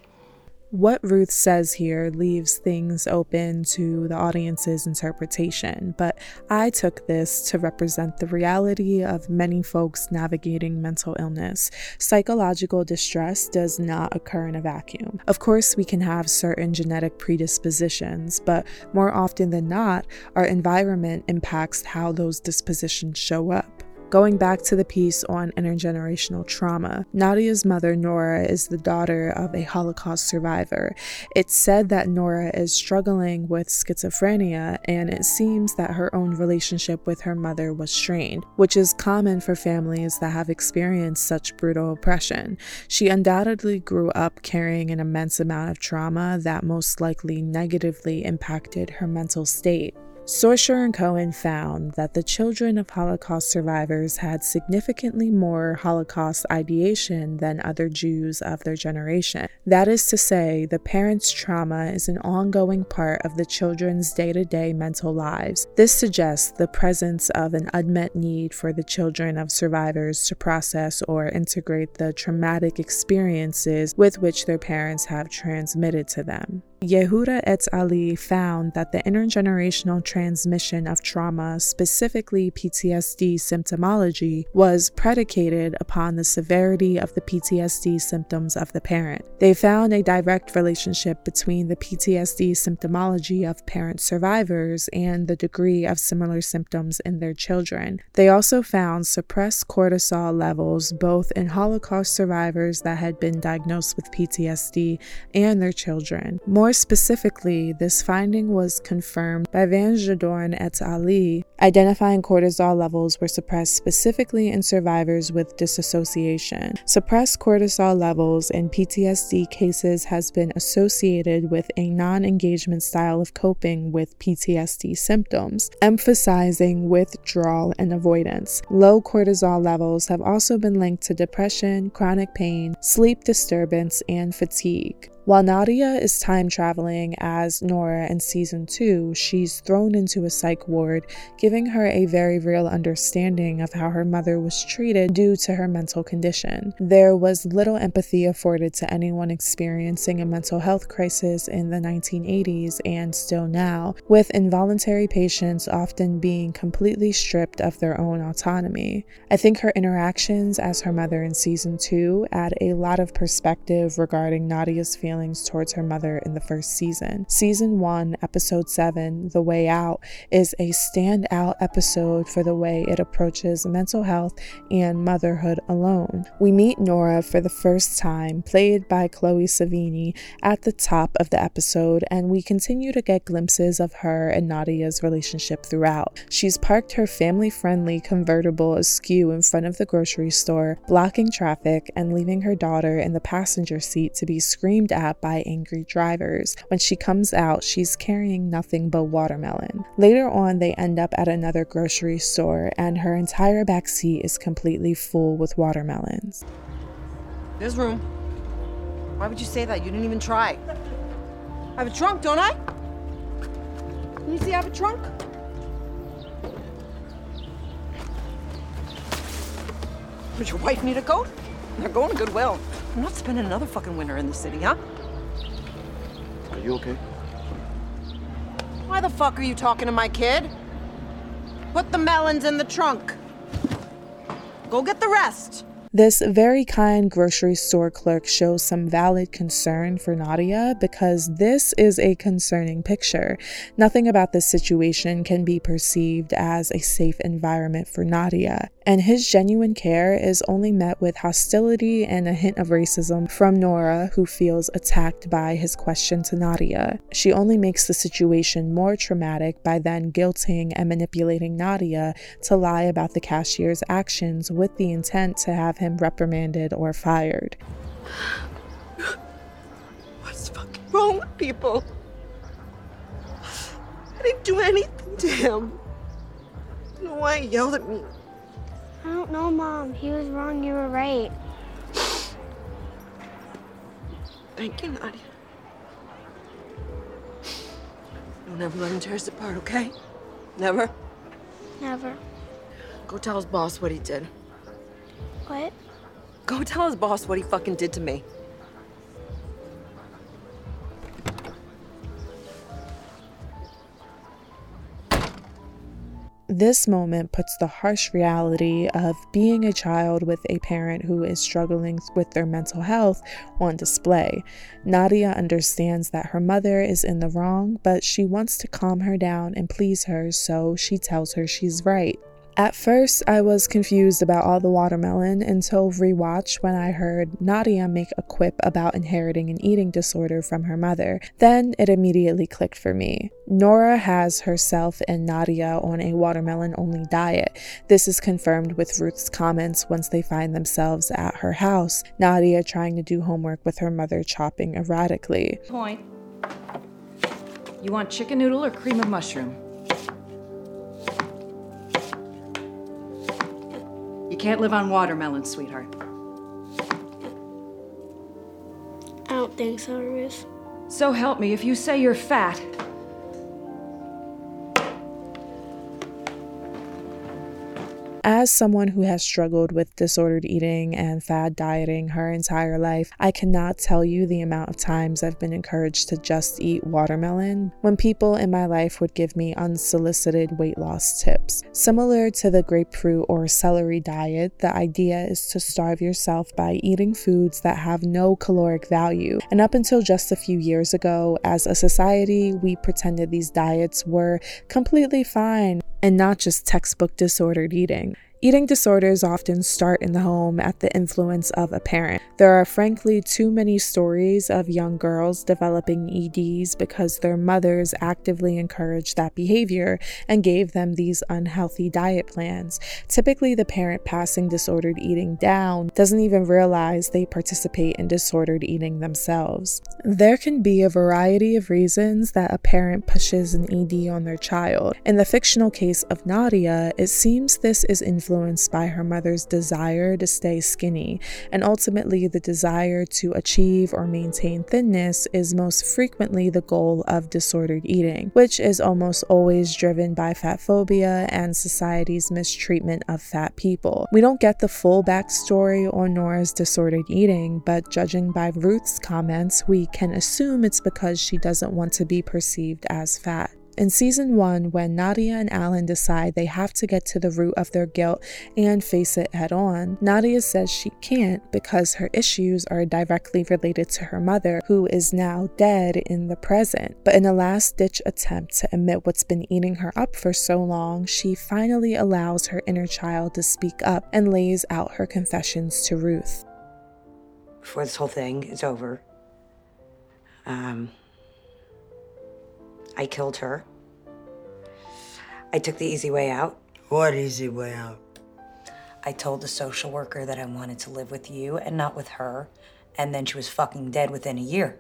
What Ruth says here leaves things open to the audience's interpretation, but I took this to represent the reality of many folks navigating mental illness. Psychological distress does not occur in a vacuum. Of course, we can have certain genetic predispositions, but more often than not, our environment impacts how those dispositions show up. Going back to the piece on intergenerational trauma, Nadia's mother, Nora, is the daughter of a Holocaust survivor. It's said that Nora is struggling with schizophrenia, and it seems that her own relationship with her mother was strained, which is common for families that have experienced such brutal oppression. She undoubtedly grew up carrying an immense amount of trauma that most likely negatively impacted her mental state. Sorscher and Cohen found that the children of Holocaust survivors had significantly more Holocaust ideation than other Jews of their generation. That is to say, the parents' trauma is an ongoing part of the children's day to day mental lives. This suggests the presence of an unmet need for the children of survivors to process or integrate the traumatic experiences with which their parents have transmitted to them. Yehuda et al. found that the intergenerational transmission of trauma, specifically PTSD symptomology, was predicated upon the severity of the PTSD symptoms of the parent. They found a direct relationship between the PTSD symptomology of parent survivors and the degree of similar symptoms in their children. They also found suppressed cortisol levels both in Holocaust survivors that had been diagnosed with PTSD and their children. More specifically, this finding was confirmed by Van IJzendoorn et al., identifying cortisol levels were suppressed specifically in survivors with dissociation. Suppressed cortisol levels in PTSD cases has been associated with a non-engagement style of coping with PTSD symptoms, emphasizing withdrawal and avoidance. Low cortisol levels have also been linked to depression, chronic pain, sleep disturbance, and fatigue. While Nadia is time traveling as Nora in season 2, she's thrown into a psych ward, giving her a very real understanding of how her mother was treated due to her mental condition. There was little empathy afforded to anyone experiencing a mental health crisis in the 1980s and still now, with involuntary patients often being completely stripped of their own autonomy. I think her interactions as her mother in season 2 add a lot of perspective regarding Nadia's feelings feelings towards her mother in the first season. Season 1, Episode 7, The Way Out, is a standout episode for the way it approaches mental health and motherhood alone. We meet Nora for the first time, played by Chloë Sevigny, at the top of the episode, and we continue to get glimpses of her and Nadia's relationship throughout. She's parked her family friendly convertible askew in front of the grocery store, blocking traffic and leaving her daughter in the passenger seat to be screamed at by angry drivers. When she comes out, she's carrying nothing but watermelon. Later on, they end up at another grocery store, and her entire back seat is completely full with watermelons. There's room. Why would you say that? You didn't even try. I have a trunk, don't I? Can you see I have a trunk? Would your wife need a coat? They're going to Goodwill. I'm not spending another fucking winter in the city, huh? Are you okay? Why the fuck are you talking to my kid? Put the melons in the trunk. Go get the rest. This very kind grocery store clerk shows some valid concern for Nadia because this is a concerning picture. Nothing about this situation can be perceived as a safe environment for Nadia, and his genuine care is only met with hostility and a hint of racism from Nora, who feels attacked by his question to Nadia. She only makes the situation more traumatic by then guilting and manipulating Nadia to lie about the cashier's actions with the intent to have him reprimanded or fired. What's fucking wrong with people? I didn't do anything to him. I don't know why he yelled at me. I don't know, Mom. He was wrong. You were right. Thank you, Nadia. Don't ever let him tear us apart, okay? Never? Never. Go tell his boss what he did. What? Go tell his boss what he fucking did to me. This moment puts the harsh reality of being a child with a parent who is struggling with their mental health on display. Nadia understands that her mother is in the wrong, but she wants to calm her down and please her, so she tells her she's right. At first, I was confused about all the watermelon until rewatch when I heard Nadia make a quip about inheriting an eating disorder from her mother. Then it immediately clicked for me. Nora has herself and Nadia on a watermelon only diet. This is confirmed with Ruth's comments once they find themselves at her house. Nadia trying to do homework with her mother chopping erratically. Point. You want chicken noodle or cream of mushroom? Can't live on watermelon, sweetheart. I don't think so, Ruth. So help me, if you say you're fat, As someone who has struggled with disordered eating and fad dieting her entire life, I cannot tell you the amount of times I've been encouraged to just eat watermelon when people in my life would give me unsolicited weight loss tips. Similar to the grapefruit or celery diet, the idea is to starve yourself by eating foods that have no caloric value. And up until just a few years ago, as a society, we pretended these diets were completely fine and not just textbook disordered eating. Eating disorders often start in the home at the influence of a parent. There are frankly too many stories of young girls developing EDs because their mothers actively encouraged that behavior and gave them these unhealthy diet plans. Typically, the parent passing disordered eating down doesn't even realize they participate in disordered eating themselves. There can be a variety of reasons that a parent pushes an ED on their child. In the fictional case of Nadia, it seems this is influenced influenced by her mother's desire to stay skinny, and ultimately the desire to achieve or maintain thinness is most frequently the goal of disordered eating, which is almost always driven by fat phobia and society's mistreatment of fat people. We don't get the full backstory on Nora's disordered eating, but judging by Ruth's comments, we can assume it's because she doesn't want to be perceived as fat. In season one, when Nadia and Alan decide they have to get to the root of their guilt and face it head on, Nadia says she can't because her issues are directly related to her mother, who is now dead in the present. But in a last ditch attempt to admit what's been eating her up for so long, she finally allows her inner child to speak up and lays out her confessions to Ruth. Before this whole thing is over, um, I killed her. I took the easy way out. What easy way out? I told the social worker that I wanted to live with you and not with her, and then she was fucking dead within a year.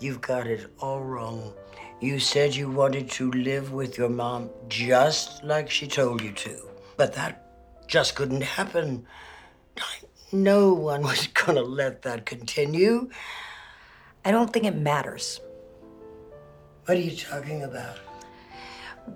You've got it all wrong. You said you wanted to live with your mom just like she told you to. But that just couldn't happen. No one was [laughs] gonna let that continue. I don't think it matters. What are you talking about?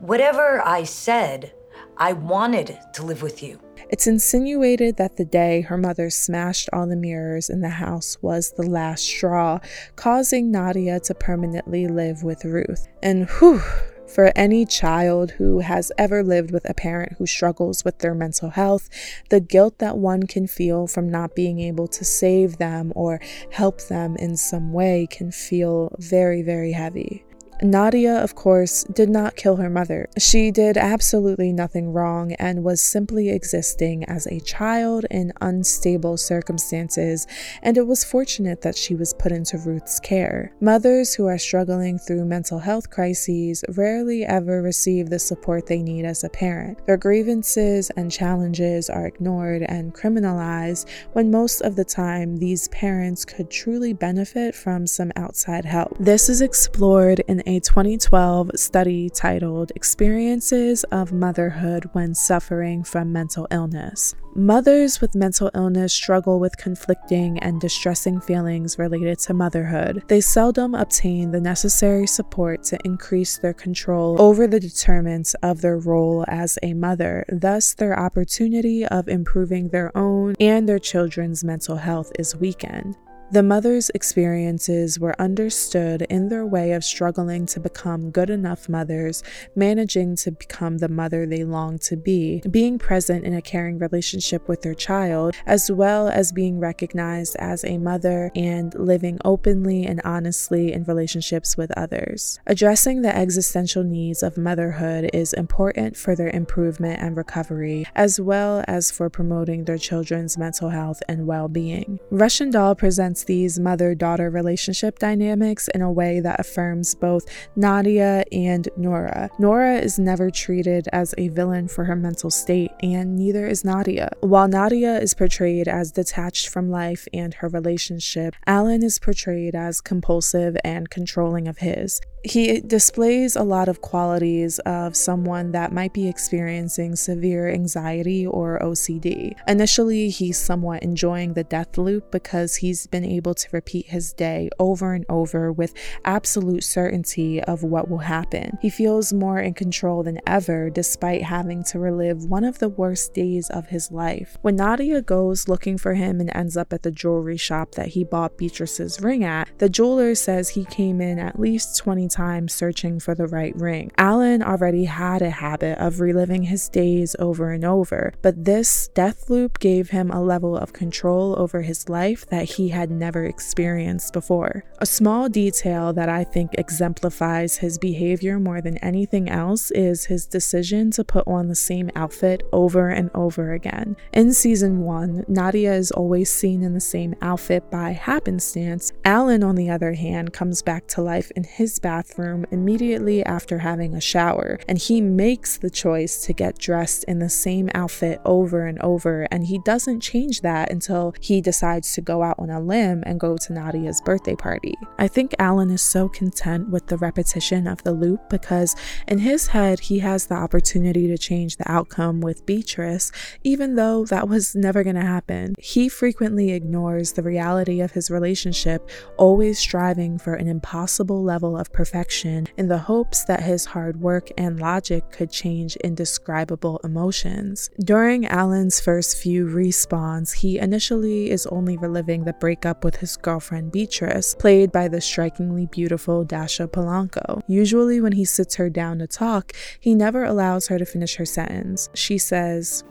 Whatever I said, I wanted to live with you. It's insinuated that the day her mother smashed all the mirrors in the house was the last straw, causing Nadia to permanently live with Ruth. And whew, for any child who has ever lived with a parent who struggles with their mental health, the guilt that one can feel from not being able to save them or help them in some way can feel very, very heavy. Nadia, of course, did not kill her mother. She did absolutely nothing wrong and was simply existing as a child in unstable circumstances, and it was fortunate that she was put into Ruth's care. Mothers who are struggling through mental health crises rarely ever receive the support they need as a parent. Their grievances and challenges are ignored and criminalized when most of the time these parents could truly benefit from some outside help. This is explored in a 2012 study titled Experiences of Motherhood When Suffering from Mental Illness. Mothers with mental illness struggle with conflicting and distressing feelings related to motherhood. They seldom obtain the necessary support to increase their control over the determinants of their role as a mother. Thus, their opportunity of improving their own and their children's mental health is weakened. The mother's experiences were understood in their way of struggling to become good enough mothers, managing to become the mother they long to be, being present in a caring relationship with their child, as well as being recognized as a mother and living openly and honestly in relationships with others. Addressing the existential needs of motherhood is important for their improvement and recovery, as well as for promoting their children's mental health and well being. Russian Doll presents these mother daughter relationship dynamics in a way that affirms both Nadia and Nora. Nora is never treated as a villain for her mental state, and neither is Nadia. While Nadia is portrayed as detached from life and her relationship, Alan is portrayed as compulsive and controlling of his. He displays a lot of qualities of someone that might be experiencing severe anxiety or OCD. Initially, he's somewhat enjoying the death loop because he's been able to repeat his day over and over with absolute certainty of what will happen. He feels more in control than ever despite having to relive one of the worst days of his life. When Nadia goes looking for him and ends up at the jewelry shop that he bought Beatrice's ring at, the jeweler says he came in at least 20 time searching for the right ring. Alan already had a habit of reliving his days over and over, but this death loop gave him a level of control over his life that he had never experienced before. A small detail that I think exemplifies his behavior more than anything else is his decision to put on the same outfit over and over again. In season 1, Nadia is always seen in the same outfit by happenstance. Alan, on the other hand, comes back to life in his bathroom bathroom immediately after having a shower, and he makes the choice to get dressed in the same outfit over and over, and he doesn't change that until he decides to go out on a limb and go to Nadia's birthday party. I think Alan is so content with the repetition of the loop because in his head, he has the opportunity to change the outcome with Beatrice, even though that was never going to happen. He frequently ignores the reality of his relationship, always striving for an impossible level of perfection perfection in the hopes that his hard work and logic could change indescribable emotions. During Alan's first few respawns, he initially is only reliving the breakup with his girlfriend Beatrice, played by the strikingly beautiful Dasha Polanco. Usually, when he sits her down to talk, he never allows her to finish her sentence. She says,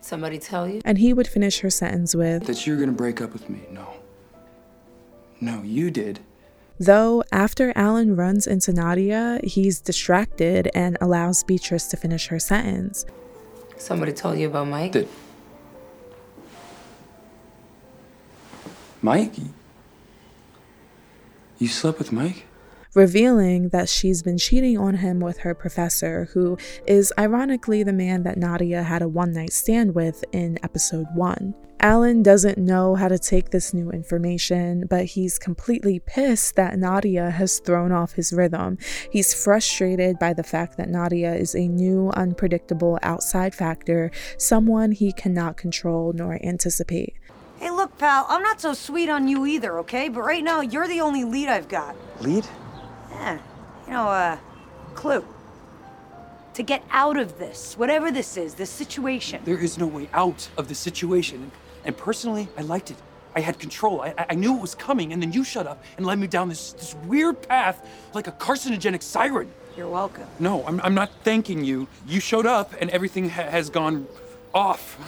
Somebody tell you? And he would finish her sentence with, That you're gonna break up with me? No. No, you did. Though, after Alan runs into Nadia, he's distracted and allows Beatrice to finish her sentence. Somebody told you about Mike? Did Mike? You slept with Mike? revealing that she's been cheating on him with her professor, who is ironically the man that Nadia had a one night stand with in episode 1. Alan doesn't know how to take this new information, but he's completely pissed that Nadia has thrown off his rhythm. He's frustrated by the fact that Nadia is a new, unpredictable outside factor, someone he cannot control nor anticipate. Hey, look, pal, I'm not so sweet on you either, okay? But right now, you're the only lead I've got. Lead? Yeah, you know, uh, clue. To get out of this, whatever this is, this situation. There is no way out of the situation. And personally, I liked it. I had control. I, I knew it was coming, and then you shut up and led me down this, this weird path like a carcinogenic siren. You're welcome. No, I'm, I'm not thanking you. You showed up, and everything ha- has gone off.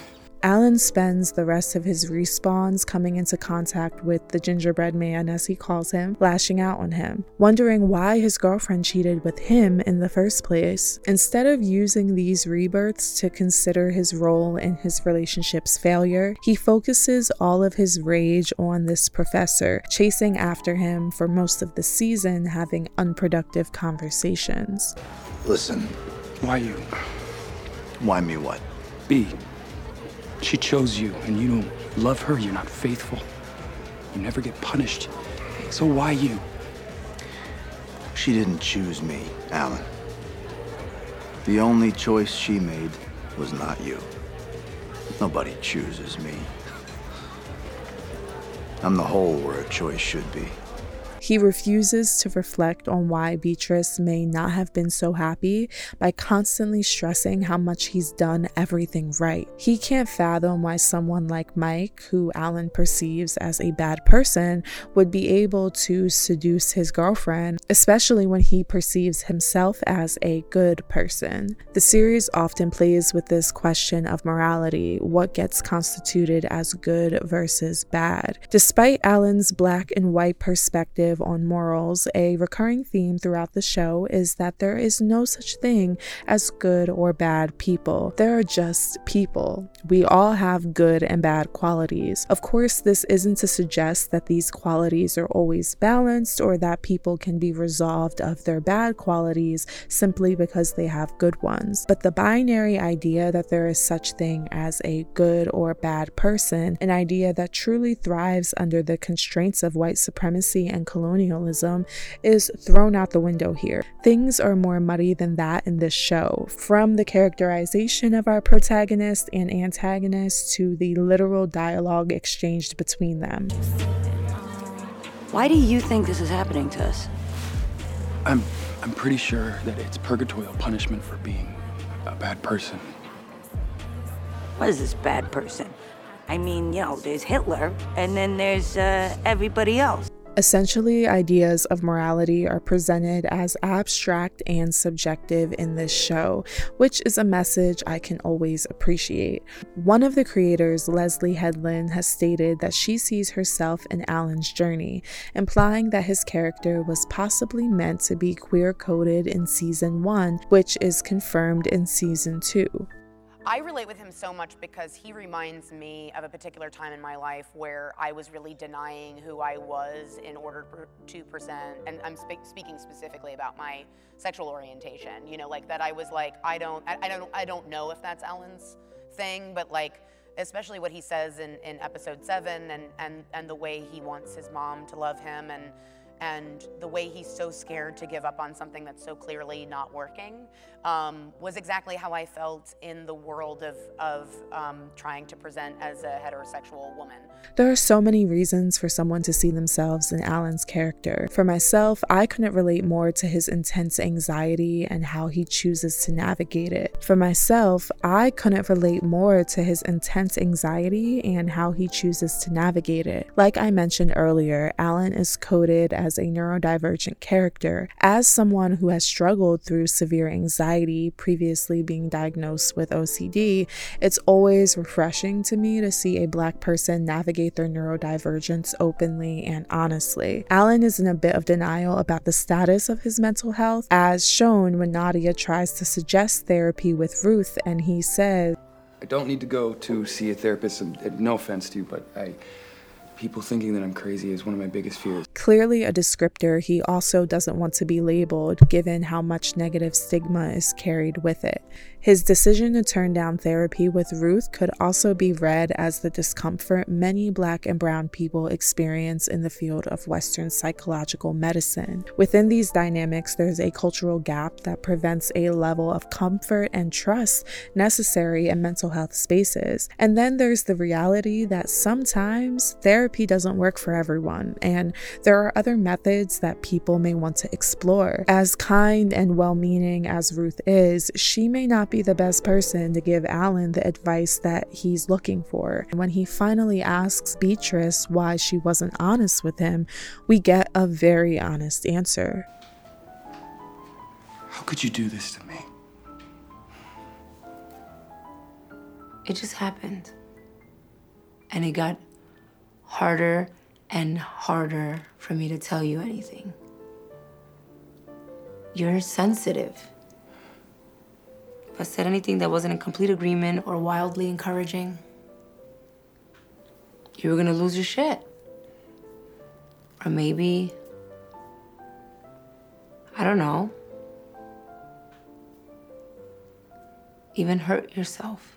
Alan spends the rest of his respawns coming into contact with the gingerbread man, as he calls him, lashing out on him, wondering why his girlfriend cheated with him in the first place. Instead of using these rebirths to consider his role in his relationship's failure, he focuses all of his rage on this professor, chasing after him for most of the season, having unproductive conversations. Listen, Why you? why me what? B. She chose you, and you don't love her. You're not faithful. You never get punished. So why you? She didn't choose me, Alan. The only choice she made was not you. Nobody chooses me. I'm the hole where a choice should be. He refuses to reflect on why Beatrice may not have been so happy by constantly stressing how much he's done everything right. He can't fathom why someone like Mike, who Alan perceives as a bad person, would be able to seduce his girlfriend, especially when he perceives himself as a good person. The series often plays with this question of morality what gets constituted as good versus bad. Despite Alan's black and white perspective on morals, a recurring theme throughout the show is that there is no such thing as good or bad people. There are just people. We all have good and bad qualities. Of course, this isn't to suggest that these qualities are always balanced or that people can be resolved of their bad qualities simply because they have good ones. But the binary idea that there is such thing as a good or bad person, an idea that truly thrives under the constraints of white supremacy and colonialism, is thrown out the window here. Things are more muddy than that in this show, from the characterization of our protagonist and antagonist to the literal dialogue exchanged between them. Why do you think this is happening to us? I'm I'm pretty sure that it's purgatorial punishment for being a bad person. What is this bad person? I mean, you know, there's Hitler, and then there's uh, everybody else. Essentially, ideas of morality are presented as abstract and subjective in this show, which is a message I can always appreciate. One of the creators, Leslie Headland, has stated that she sees herself in Alan's journey, implying that his character was possibly meant to be queer coded in season one, which is confirmed in season two. I relate with him so much because he reminds me of a particular time in my life where I was really denying who I was in order to present, and I'm spe- speaking specifically about my sexual orientation. You know, like that I was like, I don't, I, I don't, I don't know if that's Alan's thing, but like, especially what he says in, in episode seven, and and and the way he wants his mom to love him, and and the way he's so scared to give up on something that's so clearly not working um, was exactly how I felt in the world of, of um, trying to present as a heterosexual woman. There are so many reasons for someone to see themselves in Alan's character. For myself, I couldn't relate more to his intense anxiety and how he chooses to navigate it. For myself, I couldn't relate more to his intense anxiety and how he chooses to navigate it. Like I mentioned earlier, Alan is coded as a neurodivergent character. As someone who has struggled through severe anxiety, previously being diagnosed with OCD, it's always refreshing to me to see a Black person navigate their neurodivergence openly and honestly. Alan is in a bit of denial about the status of his mental health, as shown when Nadia tries to suggest therapy with Ruth, and he says, I don't need to go to see a therapist. No offense to you, but I people thinking that I'm crazy is one of my biggest fears. Clearly a descriptor, he also doesn't want to be labeled given how much negative stigma is carried with it. His decision to turn down therapy with Ruth could also be read as the discomfort many black and brown people experience in the field of Western psychological medicine. Within these dynamics, there's a cultural gap that prevents a level of comfort and trust necessary in mental health spaces. And then there's the reality that sometimes therapy doesn't work for everyone, and there are other methods that people may want to explore. As kind and well meaning as Ruth is, she may not be the best person to give Alan the advice that he's looking for. And when he finally asks Beatrice why she wasn't honest with him, we get a very honest answer. How could you do this to me? It just happened. And it got harder and harder for me to tell you anything. You're sensitive. If I said anything that wasn't in complete agreement or wildly encouraging, you were gonna lose your shit. Or maybe, I don't know, even hurt yourself.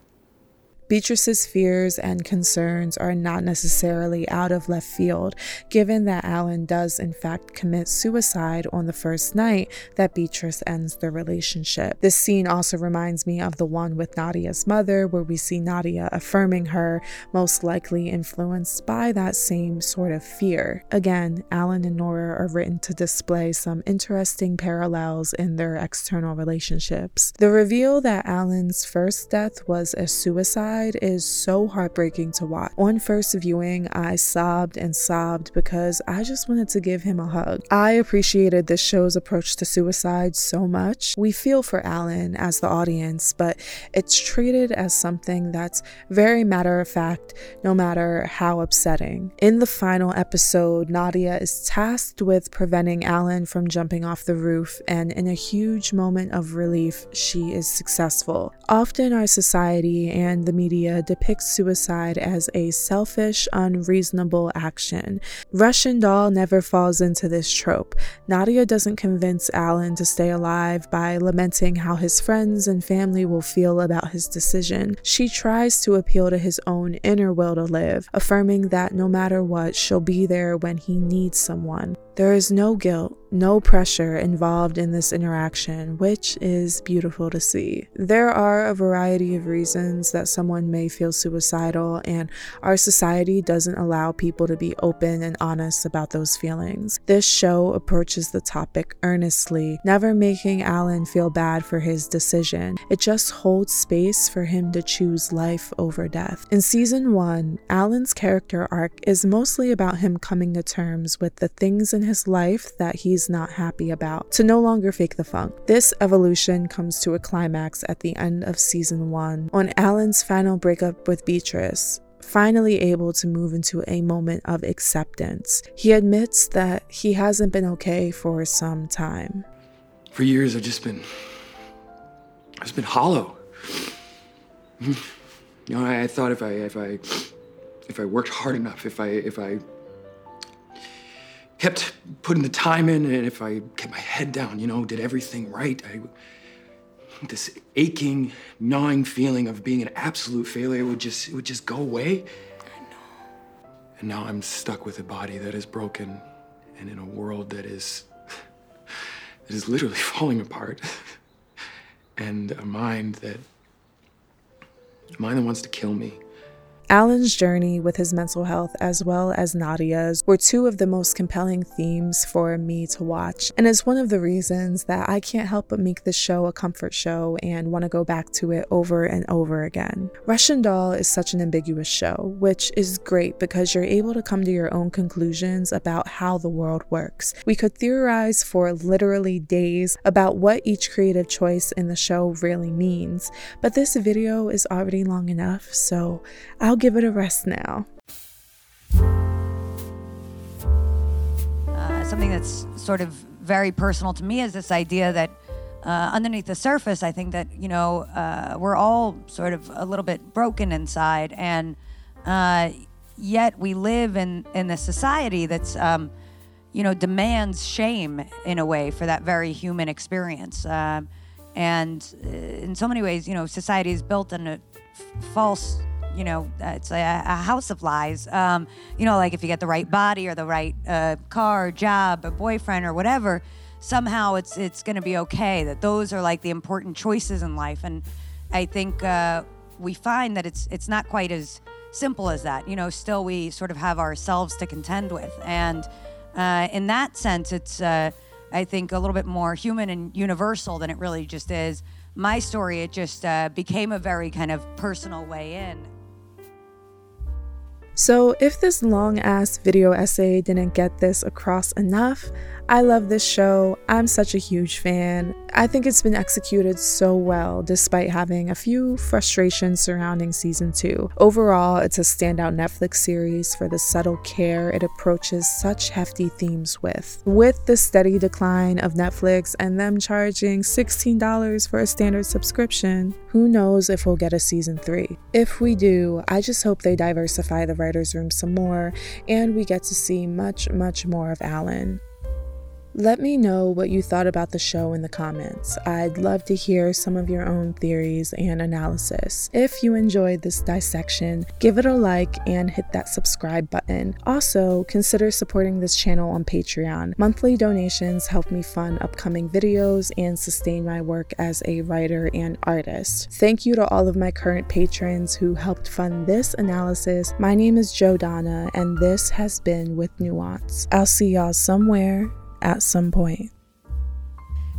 Beatrice's fears and concerns are not necessarily out of left field, given that Alan does, in fact, commit suicide on the first night that Beatrice ends their relationship. This scene also reminds me of the one with Nadia's mother, where we see Nadia affirming her, most likely influenced by that same sort of fear. Again, Alan and Nora are written to display some interesting parallels in their external relationships. The reveal that Alan's first death was a suicide is so heartbreaking to watch. On first viewing, I sobbed and sobbed because I just wanted to give him a hug. I appreciated this show's approach to suicide so much. We feel for Alan as the audience, but it's treated as something that's very matter of fact, no matter how upsetting. In the final episode, Nadia is tasked with preventing Alan from jumping off the roof, and in a huge moment of relief, she is successful. Often, our society and the media media depicts suicide as a selfish, unreasonable action. Russian Doll never falls into this trope. Nadia doesn't convince Alan to stay alive by lamenting how his friends and family will feel about his decision. She tries to appeal to his own inner will to live, affirming that no matter what, she'll be there when he needs someone. There is no guilt, no pressure involved in this interaction, which is beautiful to see. There are a variety of reasons that someone may feel suicidal, and our society doesn't allow people to be open and honest about those feelings. This show approaches the topic earnestly, never making Alan feel bad for his decision. It just holds space for him to choose life over death. In season one, Alan's character arc is mostly about him coming to terms with the things in his life that he's not happy about, to no longer fake the funk. This evolution comes to a climax at the end of season one, on Alan's final breakup with Beatrice finally able to move into a moment of acceptance. He admits that he hasn't been okay for some time. For years, I've just been. I've been hollow. You know, I, I thought if I if I if I worked hard enough, if I if I kept putting the time in and if I kept my head down, you know, did everything right, I, this aching, gnawing feeling of being an absolute failure would just, it would just go away. I know. And now I'm stuck with a body that is broken and in a world that is, that is literally [laughs] falling apart. and a mind that, a mind that wants to kill me. Alan's journey with his mental health, as well as Nadia's, were two of the most compelling themes for me to watch, and is one of the reasons that I can't help but make this show a comfort show and want to go back to it over and over again. Russian Doll is such an ambiguous show, which is great because you're able to come to your own conclusions about how the world works. We could theorize for literally days about what each creative choice in the show really means, but this video is already long enough, so I'll give it a rest now. Uh, something that's sort of very personal to me is this idea that uh, underneath the surface, I think that you know uh, we're all sort of a little bit broken inside, and uh, yet we live in in a society that's um, you know demands shame in a way for that very human experience. Um, and uh, in so many ways, you know, society is built on a f- false you know, it's a, a, house of lies. Um, you know, like if you get the right body or the right uh, car, job, or boyfriend or whatever, somehow it's it's going to be okay. That those are like the important choices in life, and I think uh, we find that it's it's not quite as simple as that. You know, still we sort of have ourselves to contend with, and uh, in that sense, it's uh, I think a little bit more human and universal than it really just is. My story, it just uh, became a very kind of personal way in. So, if this long ass video essay didn't get this across enough, I love this show. I'm such a huge fan. I think it's been executed so well, despite having a few frustrations surrounding season two. Overall, it's a standout Netflix series for the subtle care it approaches such hefty themes with. With the steady decline of Netflix and them charging $16 for a standard subscription, who knows if we'll get a season three. If we do, I just hope they diversify the writer's room some more and we get to see much, much more of Alan. Let me know what you thought about the show in the comments. I'd love to hear some of your own theories and analysis. If you enjoyed this dissection, give it a like and hit that subscribe button. Also, consider supporting this channel on Patreon. Monthly donations help me fund upcoming videos and sustain my work as a writer and artist. Thank you to all of my current patrons who helped fund this analysis. My name is Joe Donna, and this has been With Nuance. I'll see y'all somewhere at some point.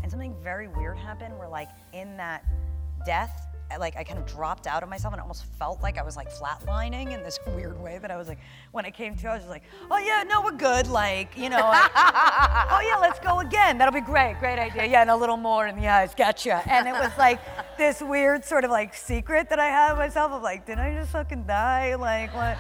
And something very weird happened where, like, in that death, like I kind of dropped out of myself and almost felt like I was like flatlining in this [laughs] weird way that I was like, when it came to, I was just like, oh yeah, no, we're good. Like, you know, I- [laughs] oh yeah, let's go again. That'll be great. Great idea. Yeah, and a little more in the eyes. Gotcha. And it was like this weird sort of like secret that I had myself of like, did I just fucking die? Like, what?